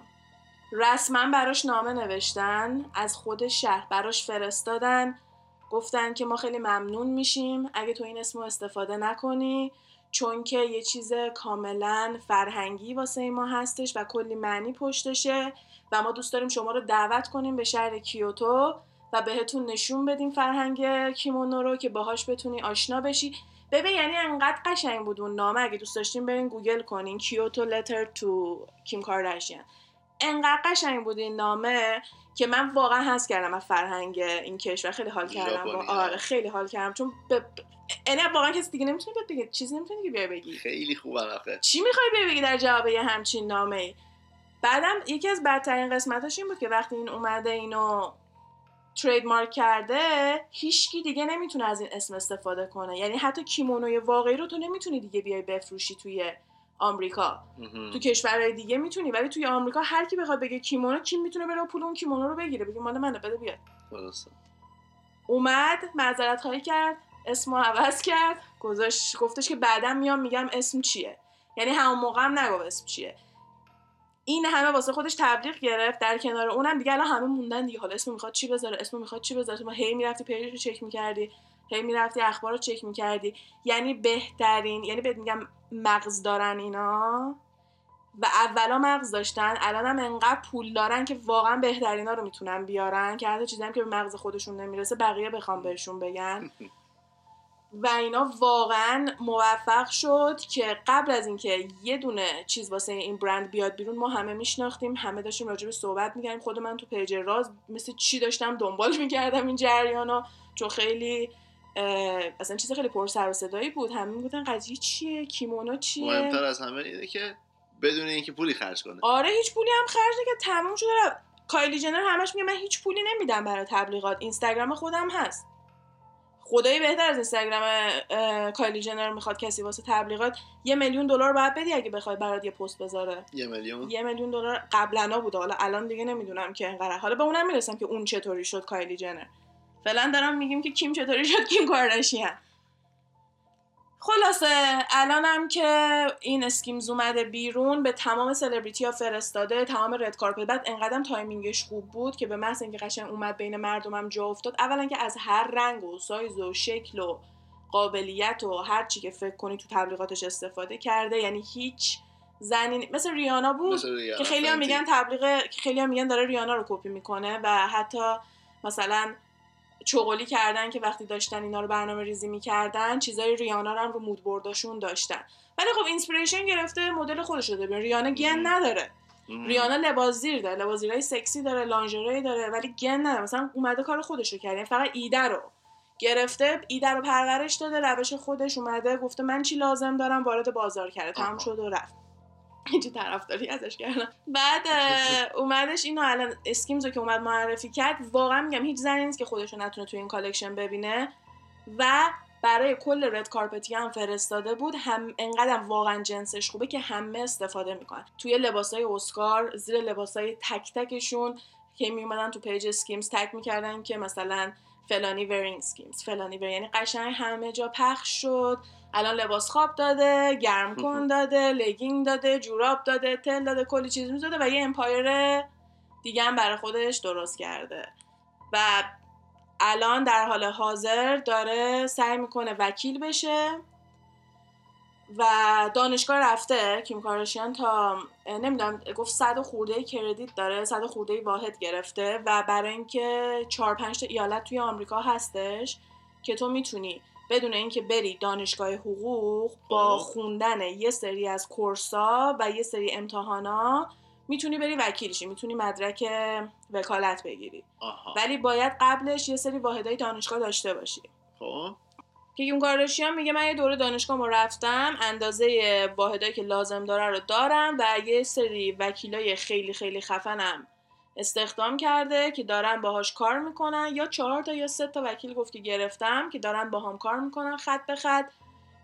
رسما براش نامه نوشتن از خود شهر براش فرستادن. گفتن که ما خیلی ممنون میشیم اگه تو این اسم استفاده نکنی چون که یه چیز کاملا فرهنگی واسه ما هستش و کلی معنی پشتشه و ما دوست داریم شما رو دعوت کنیم به شهر کیوتو. و بهتون نشون بدیم فرهنگ کیمونو رو که باهاش بتونی آشنا بشی. ببین یعنی انقدر قشنگ بود اون نامه. اگه دوست داشتین برین گوگل کنین. کیوتو لتر تو کیم کارداشیان. انقدر قشنگ بود این نامه که من واقعا حس کردم از فرهنگ این کشور. خیلی حال کردم. با آره خیلی حال کردم. چون ب... یعنی واقعا کسی دیگه نمی‌تونه بگه. چیزی نمی‌تونه که بیا بگی. خیلی خوبه آخه چی می‌خوای بیا بگی در جواب یه همچین نامه بعدم یکی از بدترین قسمتاش این بود که وقتی این اومده اینو ترید مارک کرده هیچکی دیگه نمی‌تونه از این اسم استفاده کنه. یعنی حتی کیمونوی واقعی رو تو نمی‌تونی دیگه بیای بفروشی توی آمریکا. تو کشورهای دیگه می‌تونی ولی توی آمریکا هر کی بخواد بگه کیمونو کی می‌تونه بره پول اون کیمونو رو بگیره؟ بگه مال منه بده بیاد. اومد معذرت خواهی کرد اسمو عوض کرد گذاشت گفتش که بعدا میام میگم اسم چیه؟ یعنی همون موقع هم نگفت اسم چیه. این همه واسه خودش تبلیغ گرفت در کنار اونم دیگه الان همه موندن دیگه. حالا اسم می‌خواد چی بذاره؟ اسم می‌خواد چی بذاره؟ ما هی می‌رفتی پیجش رو چک می‌کردی هی می‌رفتی اخبار رو چک می‌کردی. یعنی بهترین یعنی بهت میگم مغز دارن اینا. و اولا مغز داشتن الان هم انقدر پول دارن که واقعا بهترینا رو می‌تونن بیارن که حتی چیزی هم که به مغز خودشون نمی‌رسه بقیه بخوام بهشون بگن. و اینا واقعا موفق شد که قبل از اینکه یه دونه چیز واسه این برند بیاد بیرون ما همه میشناختیم همه داشتیم راجع به صحبت می‌کردیم. خود من تو پیج راز مثل چی داشتم دنبال می‌کردم این جریانا چون خیلی اصلا چیز خیلی پر سر و صدایی بود. همه می‌گفتن قضیه چیه؟ کیمونو چیه؟ مهمتر از همه اینه که بدون اینکه پولی خرج کنه. آره هیچ پولی هم خرج نکرد تموم شده کایلی جنر همش میگه من هیچ پولی نمیدم برای تبلیغات. اینستاگرام خودم هست. خدایی بهتر از اینستاگرام کایلی جنر می‌خواد کسی واسه تبلیغات یه میلیون دلار باید بدی اگه بخواد برات یه پست بذاره. یه میلیون؟ یه میلیون دلار قبلا بوده. حالا الان دیگه نمی‌دونم که انقدر حالا به اونم می‌رسم که اون چطوری شد کایلی جنر. فعلا دارم میگیم که کیم چطوری شد کیم کارداشیان. خلاصه الانم که این Skims اومده بیرون به تمام سلبریتی ها فرستاده تمام red carpet بعد انقدرم timing ش خوب بود که به محض اینکه قشنگ اومد بین مردمم جا افتاد اولا که از هر رنگ و سایز و شکل و قابلیت و هر چی که فکر کنی تو تبلیغاتش استفاده کرده. یعنی هیچ زنی مثل ریانا بود که خیلی هم میگن تبلیغ خیلی هم میگن داره ریانا رو کپی می‌کنه و حتی مثلا چغلی کردن که وقتی داشتن اینا رو برنامه ریزی می‌کردن چیزای ریانا رو هم رو moodboard اشون داشتن. ولی خب inspiration گرفته مدل خودش رو داره. ریانا گن نداره. ریانا لباس زیر داره. لباس زیرای سکسی داره lingerie ای داره ولی گن نداره. مثلا اومده کار خودش رو کرده یعنی فقط ایده رو گرفته ایده رو پرورش داده روش خودش اومده گفته من چی لازم دارم وارد بازار کرده. تمام شد و رفت. اینجا طرفداری ازش کردم. بعد اومدش اینو الان Skims و که اومد معرفی کرد واقعا میگم هیچ زنی نیست که خودشو نتونه توی این collection ببینه و برای کل red carpet ی هم فرستاده بود هم انقدر واقعا جنسش خوبه که همه استفاده می‌کنن. توی لباسای اسکار زیر لباسای تک تکشون که میومدن تو پیج Skims tag می‌کردن که مثلا فلانی wearing Skims فلانی wearing یعنی قشنگ همه جا پخش شد. الان لباس خواب داده گرم کن داده legging داده جوراب داده تل داده کلی چیز می‌زده و یه empire دیگه هم برای خودش درست کرده. و الان در حال حاضر داره سعی می‌کنه وکیل بشه. و دانشگاه رفته کیم کارشیان تا نمی‌دونم گفت صد خورده کردیت داره صد خورده واحد گرفته و برای اینکه چهار پنج تا ایالت توی آمریکا هستش که تو می‌تونی بدون اینکه بری دانشگاه حقوق با. خوندن یه سری از کورسا و یه سری امتحانا می‌تونی بری وکیلشی می‌تونی مدرک وکالت بگیری. ولی باید قبلش یه سری واحدهای دانشگاه داشته باشی. خب. که اون هم میگه من یه دوره دانشگاه ما رفتم اندازه واحدهایی که لازم داره رو دارم و یه سری وکیلای خیلی خیلی خفنم استخدام کرده که دارن باهاش کار می‌کنن. یا چهار تا یا سه تا وکیل گفت که گرفتم که دارن باهام کار می‌کنن خط به خط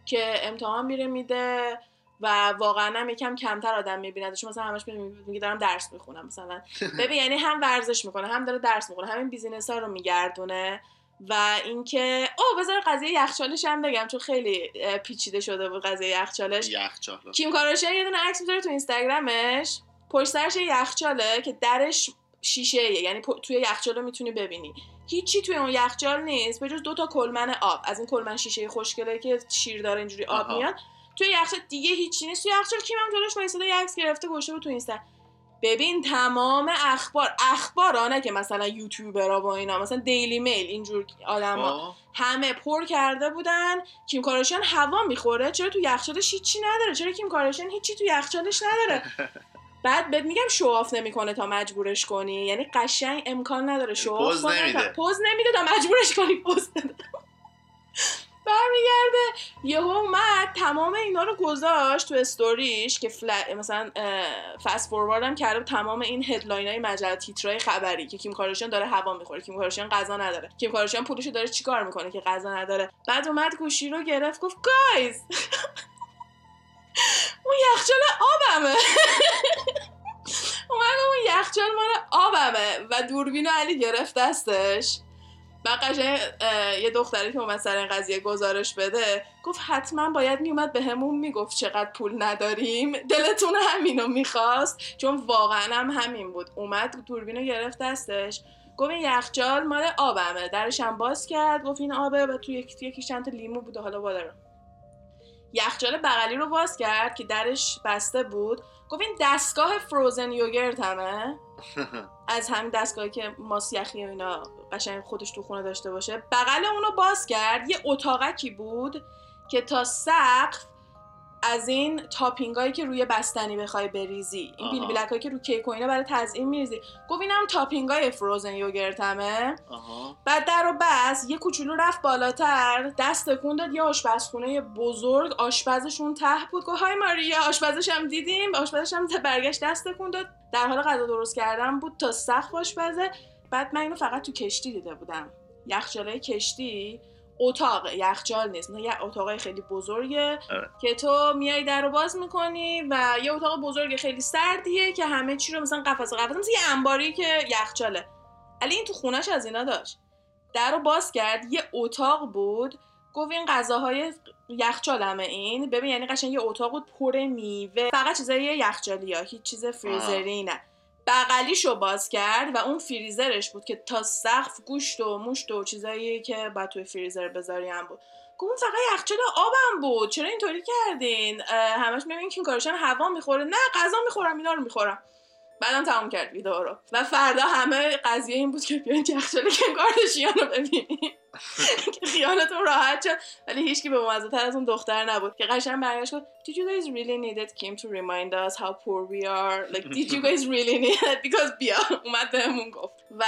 که امتحان میره میده و واقعا هم یکم کمتر آدم میبیندش مثلا همش میگه دارم درس می‌خونم مثلا. ببین یعنی هم ورزش می‌کنه هم داره درس می‌کنه همین بیزینس ها رو میگردونه. و اینکه او بذار قضیه یخچالش هم بگم چون خیلی پیچیده شده بود قضیه یخچالش یخچال کیم کاراشیان یه دونه عکس می‌ذاره تو اینستاگرامش. پشت سرش یخچاله که درش شیشه یعنی توی یخچال رو می‌تونی ببینی. هیچی توی اون یخچال نیست به جز دو تا کلمن آب. از این کلمن شیشه خوشگله که شیر داره اینجوری آب میاد. توی یخچال دیگه هیچی نیست. توی یخچال کیم هم جلوش وایساده عکس گرفته گوشه بود تو اینستا ببین تمام اخبار اخبار که مثلا یوتیوبرا و اینا مثلا دیلی میل اینجور آدما. همه پر کرده بودن. کیم کارشان هوا می‌خوره چرا تو یخچالش هیچی نداره؟ چرا کیم کارشان هیچی تو یخچالش نداره؟ بعد بهت میگم شواف نمی‌کنه تا مجبورش کنی. یعنی قشنگ امکان نداره شواف کنه نمیده. پوز نمیده تا مجبورش کنی پوز برمیگرده. یهو اومد تمام اینا رو گذاشت تو استوریش که فل... مثلا fast forward م کرده تمام این headline های مجله تیترای خبری که کیم کارداشیان داره هوا می‌خوره. کیم کارداشیان غذا نداره. کیم کارداشیان پولشو داره چیکار می‌کنه که غذا نداره. بعد اومد گوشی رو گرفت گفت guys اون یخچال آبمه. اومد اون یخچال مال آبمه و دوربین علی گرفت دستش. و قشنگ یه دختری که اومد سر این قضیه گزارش بده گفت حتما باید میومد به همون می‌گفت چقدر پول نداریم. دلتون همینو می‌خواست چون واقعا هم همین بود. اومد دوربینو گرفت دستش. گفت این یخچال مال آبمه. درش هم باز کرد گفت این آبه و تو یکی یکی چند لیمو بود حالا بادر یخچال بغلی رو باز کرد که درش بسته بود. گفت این دستگاه فروزن یوگرت همه. از همین دستگاهی که ماس یخی و اینا قشنگ خودش تو خونه داشته باشه. بغل اونو باز کرد. یه اتاقکی بود که تا سقف از این تاپینگایی که روی بستنی بخوای بریزی این بیل بیلک هایی که رو کیک و اینا برای تزیین میریزی. گفت اینم تاپینگ های فروزن یوگرتمه بعد در و بس یه کوچولو رفت بالاتر دست تکون داد یه آشپزخونه بزرگ آشپزشون ته بود. گفت های ماریا آشپزش هم دیدیم. آشپزش هم برگشت دست تکون داد. در حال غذا درست کردن بود تا سخت آشپزه. بعد من اینو فقط تو کشتی دیده بودم. یخچاله کشتی. اتاق یخچال نیست مثلا یه اتاق خیلی بزرگه آره. که تو میای در رو باز می‌کنی و یه اتاق بزرگ خیلی سردیه که همه چی رو مثلا قفس قفس مثل یه انباری که یخچاله. ولی این تو خونش از اینا داشت. در رو باز کرد یه اتاق بود. گفت این غذاهای یخچالمه این. ببین یعنی قشنگ یه اتاق بود پر میوه. فقط چیزای یخچالی ها هیچ چیز فریزری نه. بغلیشو باز کرد و اون فریزرش بود که تا سقف گوشت و موشت و چیزایی که باید توی فریزر بذاری هم بود گفت فقط یخچال آبم بود؟ چرا اینطوری کردین؟ همش می‌بینین که این کارشان هوا می‌خوره؟ نه غذا می‌خورم اینا رو می‌خورم. بعدم تمام کرد ویدیو رو. و فردا همه قضیه این بود که بیاین یخچال کیم کارداشیان رو ببینیم. که خیالتون راحت شد. ولی هیچکی به مزه تر از اون دختر نبود. که قشنگ برگشت گفت did you guys really needed Kim to remind us how poor we are? Like did you guys really need it? Because بیا اومد بهمون گفت. و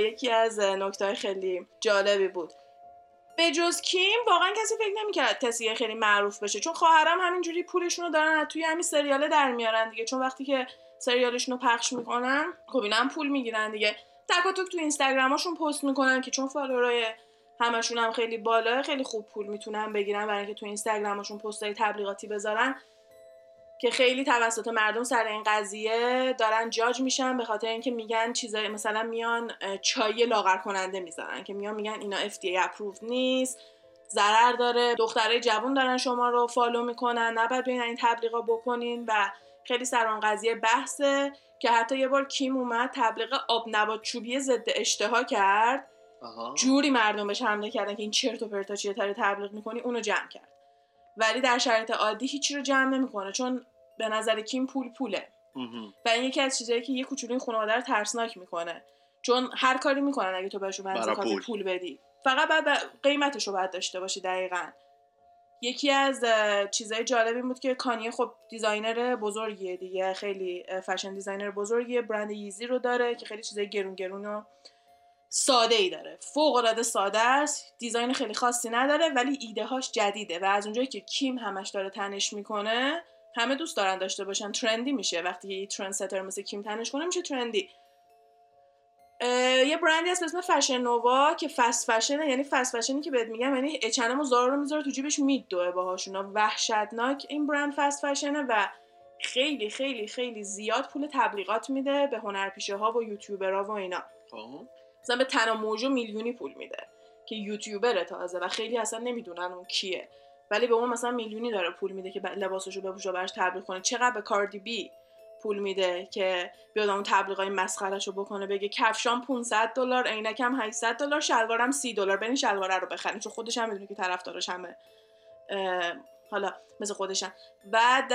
یکی از نکته خیلی جالبی بود. به جز کیم واقعا کسی فکر نمی‌کرد کسی خیلی معروف بشه. چون خواهرم همینجوری پولشون رو دارن توی همین سریاله در میارن دیگه. چون وقتی که سریالشون رو پخش می‌کنن خب اینا پول می‌گیرن دیگه. تک تو اینستاگرامشون پست می‌کنن که چون فالوورای همشون هم خیلی بالا خیلی خوب پول می‌تونن بگیرن برای اینکه تو اینستاگرامشون پستای تبلیغاتی بذارن. که خیلی توسط مردم سر این قضیه دارن جاج میشن به خاطر اینکه میگن چیزای مثلا میان چای لاغر کننده می‌ذارن که میان میگن اینا FDA اپروف نیست ضرر داره دخترای جوون دارن شما رو فالو می‌کنن نباید بیاین این تبلیغا بکنین و خیلی سر اون قضیه بحثه که حتی یه بار کیم اومد تبلیغ آب نبات چوبی ضد اشتها کرد. جوری مردم بهش حمله کردن که این چرت و پرتا چیه تری تبلیغ می‌کنی اونو جمع کرد. ولی در شرایط عادی هیچی رو جمع نمی‌کنه چون به نظر کیم پول پوله. و این یکی از چیزایی که یه کوچولوی خانواده رو ترسناک می‌کنه. چون هر کاری می‌کنن اگه تو بهشون پول. پول بدی. فقط بعد قیمتش رو باید داشته باشی دقیقا. یکی از چیزای جالبی بود که کانیه خب designer بزرگیه دیگه خیلی fashion designer بزرگیه برند Yeezy رو داره که خیلی چیزای گرون گرون و ساده ای داره. فوق العاده ساده است design خیلی خاصی نداره ولی ایده هاش جدیده و از اونجایی که کیم همش داره تنش می‌کنه همه دوست دارن داشته باشن. ترندی میشه. وقتی یه ترند ستر مثل کیم تنش کنه میشه ترندی. یه برندی هست اسم فشن نووا که فست فشنه یعنی فست فشنی که بهت میگم یعنی اچنم و زارا رو می‌ذاره تو جیبش میدوه باهاشون. وحشتناک این برند فست فشنه و خیلی خیلی خیلی زیاد پول تبلیغات میده به هنرپیشه ها و یوتیوبرها و اینا. خب. مثلا به تنا موجو میلیونی پول میده که یوتیوبره تازه و خیلی اصلا نمی‌دونن اون کیه. ولی به اون مثلا میلیونی داره پول میده که لباسشو بپوشه براش تبلیغ کنه. چقدر به کاردی بی پول میده که بیاد اون تبلیغای مسخرهشو بکنه بگه کفشام 500 دلار عینکم 800 دلار شلوارم 30 دلار برین شلوار رو بخرین چون خودش هم می‌دونه که طرفدارش همه حالا مثل خودشن بعد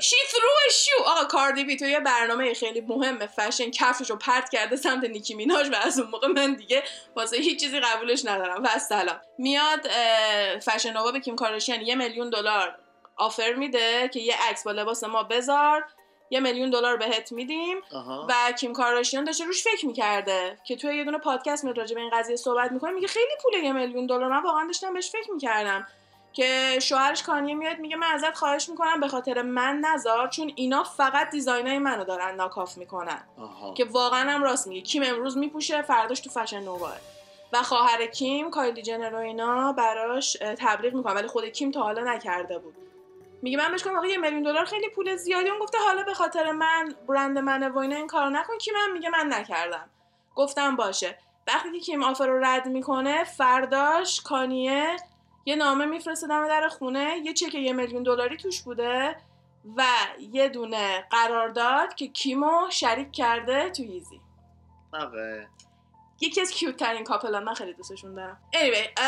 شی ثرو شو آقا کاردی بی تو یه برنامه خیلی مهمه فشن کفشو پرت کرده سمت نیکی میناش و از اون موقع من دیگه واسه هیچ چیزی قبولش ندارم. و سلام. میاد فشن نووا به کیم کارشین یه میلیون دلار آفر میده که یه عکس با لباس ما بذار یه میلیون دلار بهت میدیم. و کیم کارداشیان داشته روش فکر می‌کرده که توی یه دونه پادکست میاد راجع به این قضیه صحبت می‌کنه. میگه خیلی پوله یه میلیون دلار. من واقعا داشتم بهش فکر می‌کردم که شوهرش کانیه میاد میگه من ازت خواهش می‌کنم به خاطر من نزار چون اینا فقط دیزاینای منو دارن ناکاف می‌کنن. آها. که واقعا هم راست میگه. کیم امروز میپوشه فرداش تو فشن نواه و خواهر کیم کایلی جنر و اینا براش تبلیغ می‌کنه. ولی خود کیم تا حالا نکرده بود. میگه من بهش گفتم یه میلیون دلار خیلی پول زیادی. اون گفته حالا به خاطر من برند منه و این کارو نکن. کیم هم میگه من نکردم. گفتم باشه. وقتی که کیم آفر رو رد می‌کنه فرداش کانیه یه نامه میفرسته دم در خونه. یه چک یه میلیون دلاری توش بوده و یه دونه قرارداد که کیمو شریک کرده تو ییزی آقا. یکی از کیوت ترین کاپلان من خیلی دوستشون دارم. Anyway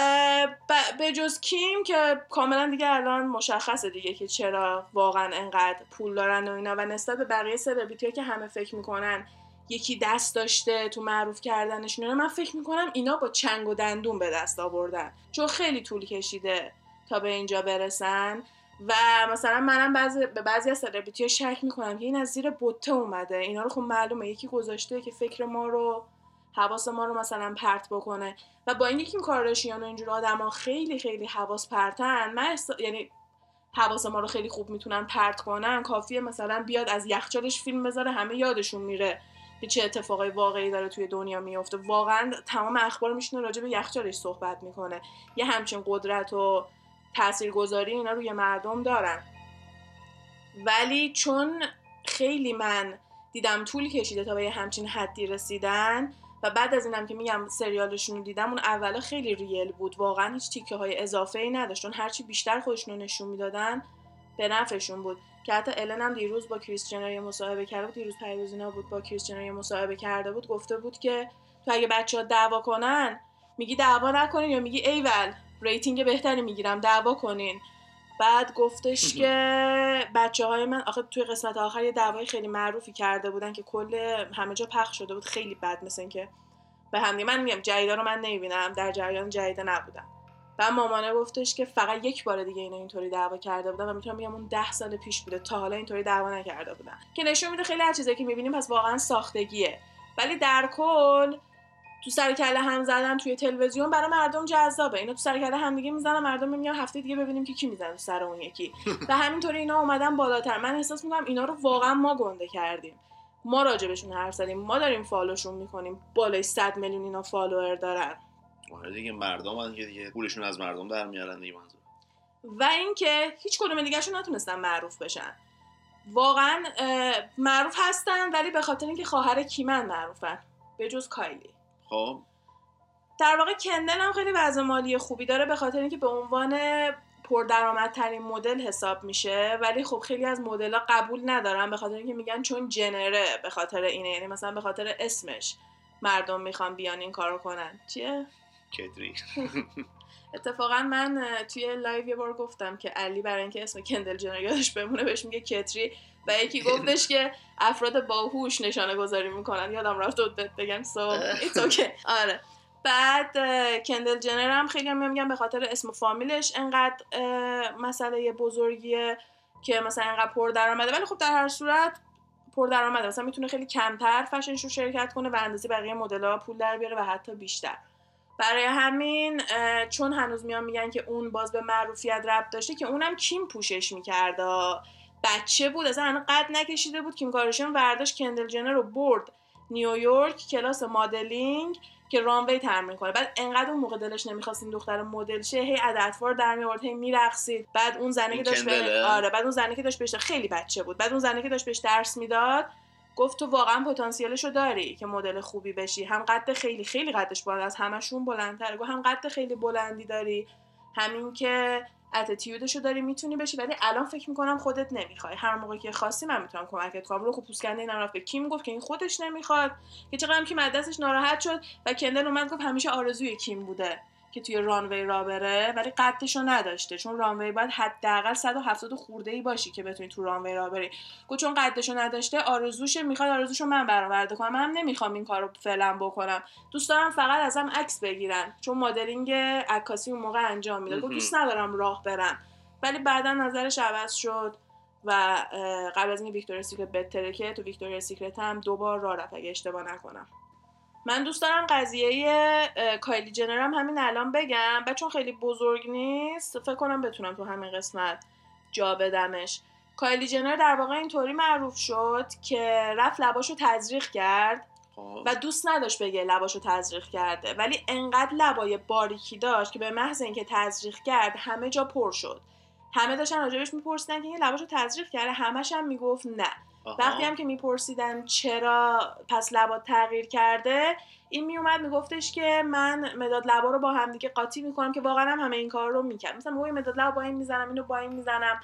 به جز کیم که کاملا دیگه الان مشخصه دیگه که چرا واقعا انقدر پول دارن و اینا. و نسبت به بقیه سلبریتی که همه فکر می‌کنن یکی دست داشته تو معروف کردنشون من فکر می‌کنم اینا با چنگ و دندون به دست آوردن. چون خیلی طول کشیده تا به اینجا برسن. و مثلا منم بعضی به بعضی از سلبریتی ها شک می‌کنم که این از زیر بوته اومده. اینا رو خب معلومه. یکی گذاشته که فکر ما رو حواس ما رو مثلا پرت بکنه. و با اینکه کیم کارداشیان و اینجور آدما خیلی خیلی حواس پرتن من یعنی حواس ما رو خیلی خوب می‌تونن پرت کنن. کافیه مثلا بیاد از یخچالش فیلم بذاره همه یادشون میره که چه اتفاقای واقعی داره توی دنیا میفته. واقعا تمام اخبار میشینه راجع به یخچالش صحبت می‌کنه. یه همچین قدرت و تاثیرگذاری اینا روی مردم دارن. ولی چون خیلی من دیدم طول کشیده تا به یه همچین حدی رسیدن و بعد از اینم که میگم سریالشون رو دیدم اون اولا خیلی real بود. واقعا هیچ تیکه های اضافه ای نداشت چون هرچی بیشتر خودشون نشون می‌دادن به نفعشون بود. که حتی الن هم دیروز با کریس یه مصاحبه کرده بود. دیروز پیروز اینا بود با کریس یه مصاحبه کرده بود. گفته بود که تو اگه بچه ها دعوا کنن میگی دعوا نکنین یا میگی ایول rating بهتری می‌گیرم دعوا کنین. بعد گفتش که بچه های من آخه توی قسمت آخر یه دعوای خیلی معروفی کرده بودن که کل همه جا پخش شده بود. خیلی بد مثل اینکه به هم من میگم جدیدا رو من نمی‌بینم در جریان جدیده نبودم. و مامانه گفتش که فقط یک بار دیگه اینا اینطوری دعوا کرده بودن و می‌تونم بگم اون ده سال پیش بوده. تا حالا اینطوری دعوا نکرده بودن. که نشون میده خیلی از چیزایی که می‌بینیم پس واقعا ساختگیه. ولی در کل تو سر کله هم زدن توی تلویزیون برای مردم جذابه. اینا تو سر کله هم دیگه می‌زنن مردم میگن هفته دیگه ببینیم که کی می‌زنه تو سر اون یکی. و همینطوری اینا اومدن بالاتر. من احساس می‌کنم اینا رو واقعا ما گنده کردیم. ما راجبشون حرف زدیم. ما داریم فالوشون می‌کنیم. بالای 100 میلیون اینا فالوور دارن. آره دیگه مردم که دیگه پولشون از مردم در میارن دیگه منظور و اینکه هیچ کدوم دیگهشون نتونستن معروف بشن. واقعا معروف هستن ولی به خاطر اینکه خواهر کیمن معروفن. به جز کایلی. خب. در واقع کندل هم خیلی وضع مالی خوبی داره به خاطر اینکه به عنوان پردرآمدترین مدل حساب میشه ولی خب خیلی از مدل قبول ندارن به خاطر اینکه میگن چون جنره به خاطر اینه یعنی مثلا به خاطر اسمش مردم می‌خوان بیان این کارو کنن. چیه؟ کتری اتفاقا من توی لایو یه بار گفتم که علی برای اینکه اسم کندل جنر یادش بمونه بهش میگه کتری و یکی گفتش که افراد باهوش نشانه گذاری می‌کنن. یادم رفت بهت بگم. so it's okay آره. بعد کندل جنر هم خیلی هم میگم به خاطر اسم و فامیلش انقدر مسئله بزرگیه که مثلا انقدر پر درآمده ولی خب در هر صورت پر درآمده مثلا می‌تونه خیلی کمتر فشن شو شرکت کنه و اندازه بقیه مدل‌ها پول در بیاره و حتی بیشتر. برای همین چون هنوز میان میگن که اون باز به معروفیت ربط داشته که اونم کیم پوشش می‌کرده بچه بود اصلا هنوز قد نکشیده بود کیم کارشون ورداش کندل جنر رو برد. نیویورک کلاس مدلینگ که رانوی تمرین کنه. بعد انقدر اون موقع دلش نمی‌خواست این دختر مدل شه هی عدتوار در میورد هی میرقصید. بعد اون زنه که داشت به... آره بعد اون زنه که داشت بهش خیلی بچه بود. بعد اون زنه که داشت بهش درس می‌داد گفت تو واقعا پتانسیلشو داری که مدل خوبی بشی. هم قد خیلی خیلی قدش بالا از همشون بلندتره. گفت هم قد خیلی بلندی داری. همین که اتیتیودشو داری می‌تونی بشی. ولی الان فکر می‌کنم خودت نمی‌خوای. هر موقع که خواستی من می‌تونم کمکت کنم. رو پوست کنده اینم رفت به کیم گفت که این خودش نمی‌خواد. که چقدر کیم از دستش ناراحت شد و کندل اومد گفت همیشه آرزوی کیم بوده. که توی رانوی را بره ولی قدشو نداشته. چون رانوی باید حداقل 170 خورده ای باشی که بتونی تو رانوی را بری. گفت چون قدشو نداشته آرزوشه می‌خواد آرزوشو من برآورده کنم. منم نمی‌خوام این کارو فعلا بکنم. دوست دارم فقط ازم عکس بگیرن. چون مدلینگ عکاسی اون موقع انجام می‌داد گفت. دوست ندارم راه برم. ولی بعدا نظرش عوض شد و قبل از این Victoria's Secret بهتره که تو Victoria's Secret هم دو بار راه رفت. اگه اشتباه نکنم. من دوست دارم قضیه کایلی جنر هم همین الان بگم و چون خیلی بزرگ نیست فکر کنم بتونم تو همین قسمت جا بدمش. کایلی جنر در واقع اینطوری معروف شد که رفت لباشو تزریق کرد خب. و دوست نداشت بگه لباشو تزریق کرده ولی انقدر لبای باریکی داشت که به محض اینکه تزریق کرد همه جا پر شد. همه داشتن راجبش میپرسیدن که این لباشو تزریق کرده همش هم می‌گفت نه. وقتی هم که میپرسیدن چرا پس لبات تغییر کرده این میومد میگفتش که من مداد لبا رو با هم دیگه قاطی می‌کنم که واقعا هم همه این کار رو می‌کرد. مثلا موی مداد لبا با این می‌زنم اینو با این می‌زنم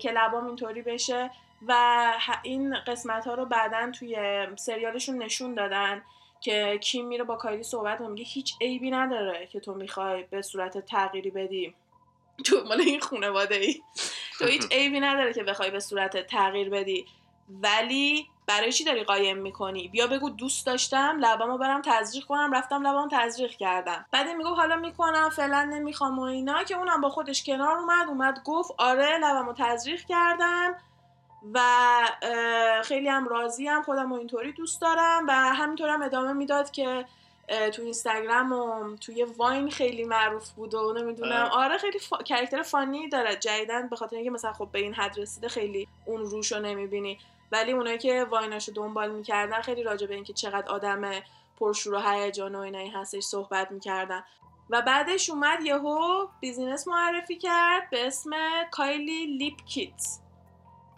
که لبام اینطوری بشه. و این قسمت ها رو بعدا توی سریالشون نشون دادن که کیم میره با کایلی صحبت و میگه هیچ عیبی نداره که تو می‌خوای به صورت تغییری بدی تو مال این خانواده ای تو هیچ عیبی نداره که بخوای به صورت تغییر بدی. ولی برای چی داری قایم می‌کنی؟ بیا بگو دوست داشتم لبامو برم تزریق کنم رفتم لبامو تزریق کردم. بعد میگو حالا می‌کنم فعلا نمی‌خوام و اینا که اونم با خودش کنار اومد اومد گفت آره لبامو تزریق کردم و خیلی هم راضی هم خودم و اینطوری دوست دارم و همینطور هم ادامه می‌داد که تو اینستاگرام و توی Vine خیلی معروف بود و نمی‌دونم. آره خیلی فا... character funny ای داره. جدیداً به خاطر اینکه مثلا خب به این حد رسیده خیلی اون روشو نمی‌بینی. ولی اونایی که Vine اشو دنبال می‌کردن خیلی راجع به اینکه چقدر آدم پرشور و هیجان و اینایی هستش صحبت می‌کردن. و بعدش اومد یهو business معرفی کرد به اسم کایلی lip kit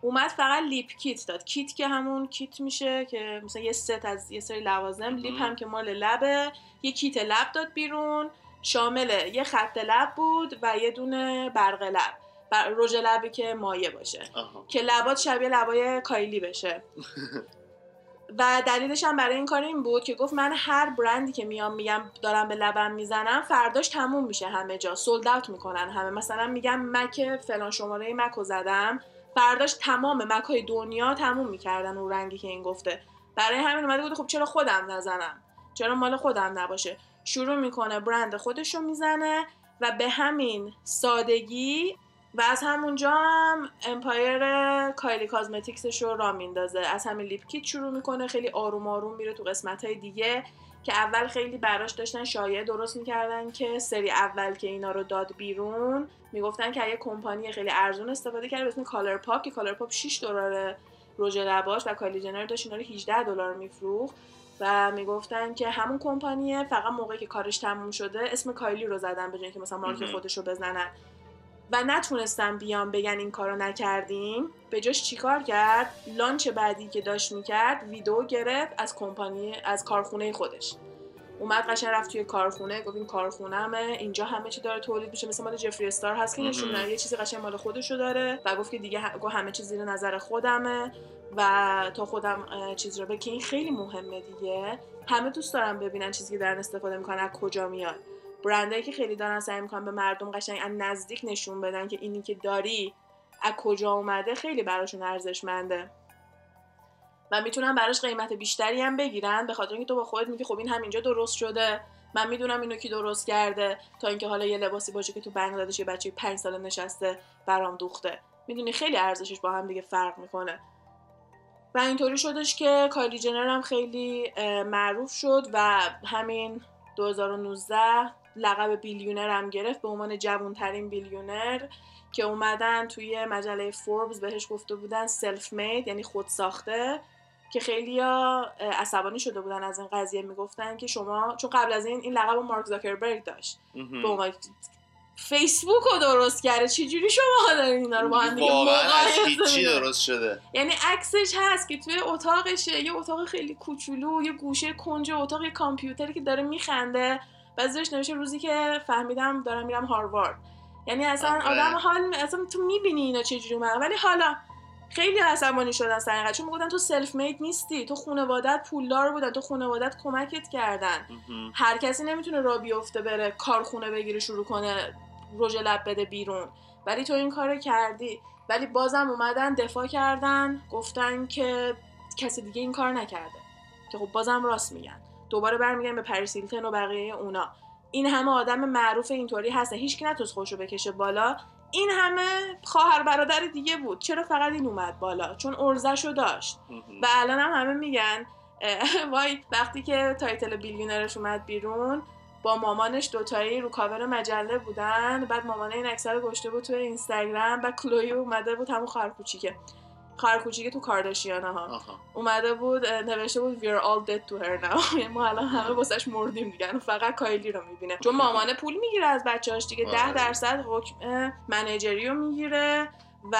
اومد فقط lip kit داد. کیت که همون کیت میشه که مثلا یه ست از یه سری لوازم لیپ هم که مال لبه. یه کیت لب داد بیرون. شامل یه خط لب بود و یه دونه برق لب. رژ لبی که مایع باشه. که لبات شبیه لبای کایلی بشه. و دلیلش هم برای این کار این بود که گفت من هر برندی که میام میگم دارم به لبم می‌زنم فرداش تموم میشه همه جا. sold out می‌کنن همه. مثلا میگم MAC فلان شماره MAC رو زدم. فرداش تمام MAC های دنیا تموم می‌کردن اون رنگی که این گفته. برای همین اومده بود خب چرا خودم نزنم؟ چرا مال خودم نباشه؟ شروع می‌کنه برند خودش رو می‌زنه و به همین سادگی و از همونجا هم empire Kylie Cosmetics ش رو را میندازه. از همین lip kit شروع می‌کنه خیلی آروم آروم میره تو قسمت های دیگه که اول خیلی براش داشتن شایعه درست می‌کردن که سری اول که اینا رو داد بیرون می‌گفتن که یه کمپانی خیلی ارزون استفاده کرده به اسم ColourPop که ColourPop 6 دلار رژ لباش و کایلی جنر داشت اینا رو 18 دلار میفروخت و می‌گفتن که همون کمپانیه فقط موقعی که کارش تموم شده اسم کایلی رو زدن به که مثلا مارک خودش رو بزنن. و نتونستن بیان بگن این کارو نکردیم. به جاش چیکار کرد؟ launch بعدی که داشت می‌کرد ویدیو گرفت از کمپانی از کارخونه خودش. اومد قشنگ رفت توی کارخونه گفت این کارخونهمه اینجا همه چی داره تولید میشه مثل مال جفری استار هست که نشون یه چیزی قشنگ مال خودشو داره و گفت که دیگه همه چیز زیر نظر خودمه و تا خودم چیز رو که این خیلی مهمه دیگه. همه دوست دارن ببینن چیزی که دارن استفاده می‌کنن از کجا میاد. برندایی که خیلی دارن سعی می‌کنن به مردم قشنگ از نزدیک نشون بدن که اینی که داری از کجا اومده خیلی براشون ارزشمنده. و می‌تونن براش قیمت بیشتری هم بگیرن به خاطر اینکه تو با خودت میگی خب این همینجا درست شده من می‌دونم اینو کی درست کرده تا اینکه حالا یه لباسی باشه که تو بنگلادش یه بچه پنج ساله نشسته برام دوخته. می‌دونی خیلی ارزشش با هم دیگه فرق می‌کنه. و اینطوری شدش که کایلی جنر هم خیلی معروف شد و همین 2019 لقب billionaire هم گرفت به عنوان جوانترین بیلیونر که اومدن توی مجله فوربس بهش گفته بودن self-made یعنی خود ساخته که خیلی عصبانی شده بودن از این قضیه می‌گفتن که شما چون قبل از این این لقب مارک زاکربرگ داشت. به عنوان فیسبوک رو درست کرده. چجوری شما دارین اینا رو با هم دیگه درست شده. یعنی عکسش هست که توی اتاقشه یه اتاق خیلی کوچولو یه گوشه کنج اتاق یه کامپیوتری که داره میخنده. بعضیش نوشته روزی که فهمیدم دارم میرم هاروارد. یعنی اصلا آدم حال اصلا تو می‌بینی اینا چجوری اومدن. ولی حالا خیلی عصبانی شدن سر چون می‌گفتن تو self-made نیستی. تو خانوادت پولدار بودن. تو خانوادت کمکت کردن. هر کسی نمی‌تونه راه بیفته بره کارخونه بگیره شروع کنه رژ لب بده بیرون. ولی تو این کار کردی. ولی بازم اومدن دفاع کردن. گفتن که کسی دیگه این کار نکرده. که خب بازم راست میگن. دوباره برمیگردیم به پریس هیلتن و بقیه اونا. این همه آدم معروف اینطوری هستن هیچکی نتونست خودشو بکشه بالا. این همه خواهر برادر دیگه بود. چرا فقط این اومد بالا؟ چون ارزش رو داشت و الان هم همه میگن وای وقتی که title billionaire ش اومد بیرون با مامانش دوتایی رو کاور مجله بودن. بعد مامانه این عکسو گذاشته بود توی اینستاگرام. و کلوی اومده بود همون خواهر کوچیکه. خواهر کوچیکه تو کارداشیانه ها. اومده بود نوشته بود we're all dead to her now. یعنی ما الان همه واسش مردیم دیگه. فقط کایلی رو می‌بینه. چون مامانه پول می‌گیره از بچه‌هاش دیگه. ده درصد حکم manager ی رو می‌گیره و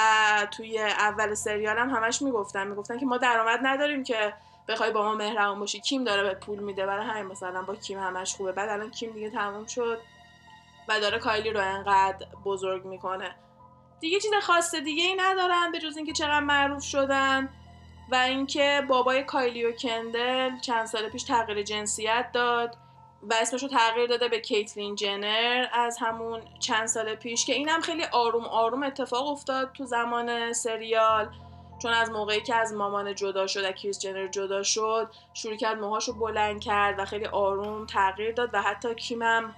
توی اول سریال هم همش می‌گفتن. می‌گفتن که ما درآمد نداریم که بخوای با ما مهربان باشی. کیم داره به پول میده؟ برای همین مثلا با کیم همش خوبه. بعد الان کیم دیگه تموم شد و داره کایلی رو انقدر بزرگ می‌کنه. دیگه چیز خاص دیگه ای ندارن به جز اینکه چقدر معروف شدن و اینکه بابای کایلی و کندل چند سال پیش تغییر جنسیت داد و اسمش رو تغییر داده به کیتلین جنر از همون چند سال پیش که اینم خیلی آروم آروم اتفاق افتاد تو زمان سریال. چون از موقعی که از مامان جدا شد کریس جنر جدا شد شروع کرد موهاشو بلند کرد و خیلی آروم تغییر داد و حتی کیمم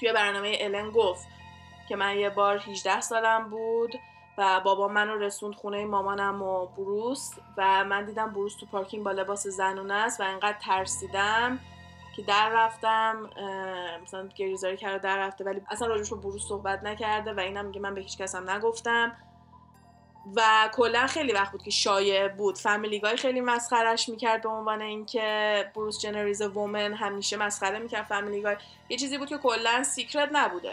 توی برنامه الن گفت که من یه بار 18 سالم بود و بابا منو رسوند خونه مامانم و بروس و من دیدم بروس تو پارکینگ با لباس زنونه است و انقدر ترسیدم که در رفتم مثلا گریزاری کرده در رفته ولی اصلا راجبش با بروس صحبت نکرده و اینم میگه من به هیچ کس هم نگفتم. و کلا خیلی وقت بود که شایع بود. Family Guy خیلی مسخرش می‌کرد به عنوان اینکه Bruce Jenner is a woman همیشه مسخره می‌کرد Family Guy یه چیزی بود که کلا secret نبوده.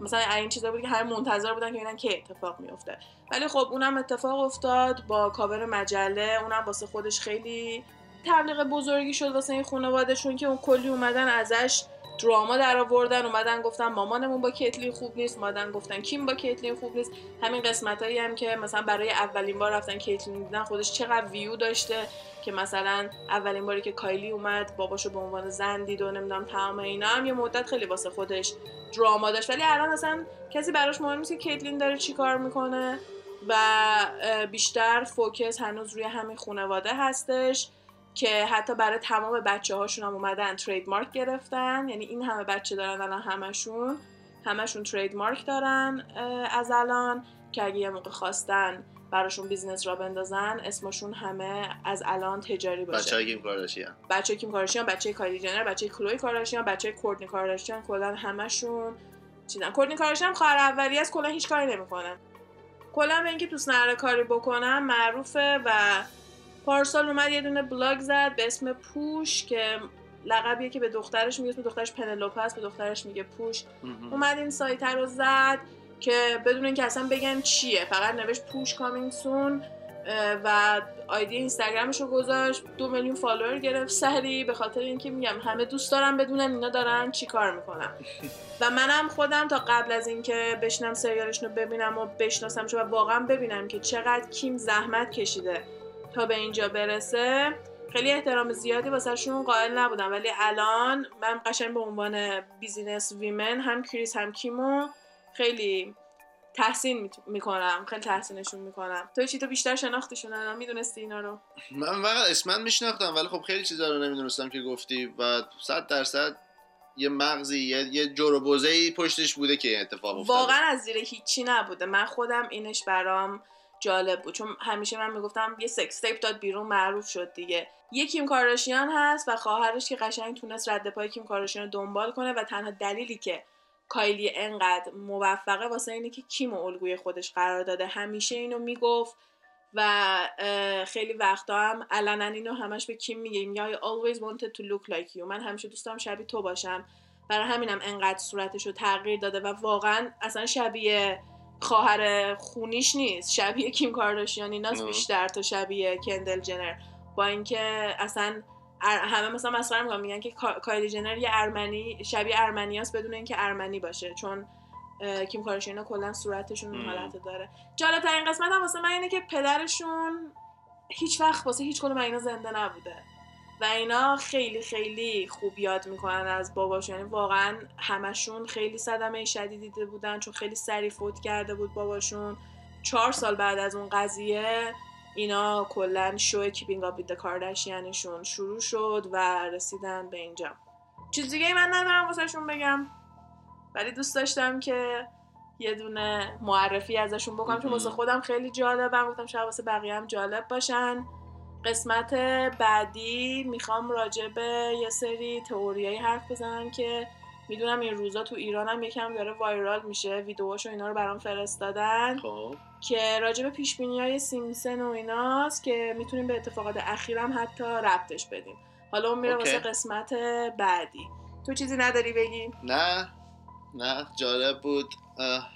مثلا این چیزا بود که همه منتظر بودن که ببینن که اتفاق میفته ولی خب اونم اتفاق افتاد با کاور مجله اونم واسه خودش خیلی تبلیغ بزرگی شد واسه این خانواده چون که اون کلی اومدن ازش drama در آوردن اومدن گفتن مامانمون با کیتلین خوب نیست اومدن گفتن کیم با کیتلین خوب نیست. همین قسمتایی هم که مثلا برای اولین بار رفتن کتلین دیدن خودش چقدر ویو داشته که مثلا اولین باری که کایلی اومد باباشو به عنوان زن دید و نمی‌دونم تمام اینا هم یه مدت خیلی واسه خودش دراما داشت. ولی الان اصلا کسی براش مهم نیست که کیتلین داره چیکار می‌کنه و بیشتر فوکس هنوز روی همین خانواده هستش. که حتی برای تمام بچه هاشون هم اومدن ترید مارک گرفتن. یعنی این همه بچه دارن الان همشون همشون trademark دارن از الان که اگه یه موقع خواستن براشون business راه بندازن اسمشون همه از الان تجاری باشه. بچه کیم کارداشیان. بچه کیم کارداشیان بچه کایلی جنر بچه کلوی کارداشیان بچه کورتنی کارداشیان کلا همشون چیزن. کورتنی کارداشیان خواهر اولی از کلا هیچ کاری نمی‌کنه. کلا به اینکه تو نره کاری بکنم معروفه و پارسال اومد یه دونه بلاگ زد به اسم Poosh که لقبیه که به دخترش میگه اسم دخترش پنلوپ هست به دخترش میگه Poosh. اومد این سایت رو زد که بدون اینکه اصلا بگن چیه. فقط نوشت Poosh coming soon و آیدی اینستاگرامش رو گذاشت. دو میلیون follower گرفت سریع. به خاطر اینکه میگم همه دوست دارم بدونن اینا دارن چی کار می‌کنن. و منم خودم تا قبل از اینکه بشینم سریالش رو ببینم و بشناسمش و واقعا ببینم که چقدر کیم زحمت کشیده. تا به اینجا برسه خیلی احترام زیادی واسهشون قائل نبودم. ولی الان من قشنگ به عنوان business woman هم کریس هم کیمو خیلی تحسین می‌کنم خیلی تحسینشون می‌کنم. تو چی؟ تو بیشتر شناختیشون الان می‌دونستی اینا رو؟ من فقط اسماً میشناختم ولی خب خیلی چیزا رو نمی‌دونستم که گفتی و صد درصد یه مغزی یه, یه جور پشتش بوده که اتفاق افتاده. واقعا از زیر هیچی نبوده. من خودم اینش برام جالب بود. چون همیشه من می‌گفتم یه سکس تیپ داد بیرون معروف شد دیگه. یه کیم کاراشیان هست و خواهرش که قشنگ تونست رد پای کیم کاراشیان رو دنبال کنه و تنها دلیلی که کایلی انقدر موفقه واسه اینه که کیم و الگوی خودش قرار داده. همیشه اینو می‌گفت و خیلی وقتا هم علنا اینو همش به کیم میگه. میگه I always wanted to look like you. من همیشه دوست دارم شبیه تو باشم. برای همینم انقدر صورتش رو تغییر داده و واقعا اصلا شبیه خواهر خونیش نیست. شبیه کیم کارداشیان ایناست بیشتر تا شبیه کندل جنر. با اینکه اصلا همه مثلا مسخره میگن میگن که کایلی جنر یه ارمنی شبیه ارمنیاست بدون اینکه ارمنی باشه. چون کیم کارداشیان کلا صورتشون اون حالت داره. جالب ترین قسمت هم واسه من اینه که پدرشون هیچ وقت واسه هیچ کدوم اینا زنده نبوده. و اینا خیلی خیلی خوب یاد می‌کنن از باباشون یعنی واقعا همشون خیلی صدمه شدیدی دیده بودن چون خیلی سری فوت کرده بود باباشون. چهار سال بعد از اون قضیه اینا کلا شو کیپینگ اپ وید کارداشیانشون شروع شد و رسیدن به اینجا. چیز دیگه من ندارم واسهشون بگم. ولی دوست داشتم که یه دونه معرفی ازشون بکنم چون واسه خودم خیلی جالبم. گفتم شاید واسه بقیه هم جالب باشن. قسمت بعدی می‌خوام راجع به یه سری تئوریایی حرف بزنم که می‌دونم این روزا تو ایران هم یکم داره وایرال میشه. ویدیوهاش و اینا رو برام فرستادن. خب. که راجع به پیش‌بینی‌های سیمپسون و ایناست که می‌تونیم به اتفاقات اخیرم حتی ربطش بدیم. حالا اون میره. واسه قسمت بعدی. تو چیزی نداری بگی؟ نه. نه. جالب بود. اه.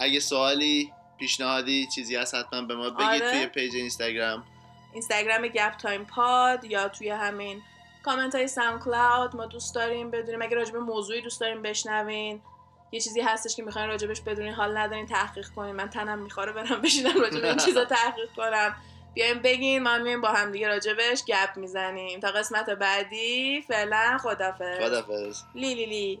اگه سوالی پیشنهادی چیزی هست حتما به ما بگید آره. توی پیج اینستاگرام. اینستاگرام گپ تایم پاد یا توی همین کامنت های SoundCloud ما دوست داریم بدونیم. اگه راجع به موضوعی دوست داریم بشنوین. یه چیزی هستش که می‌خواین راجبش بدونین حال ندارین تحقیق کنین. من تنم میخواره برم بشینم راجع به این چیزا تحقیق کنم. بیایم بگین ما میایم با هم دیگه راجبش گپ می‌زنیم. تا قسمت بعدی فعلا خدافظ خدافظ لی لی لی.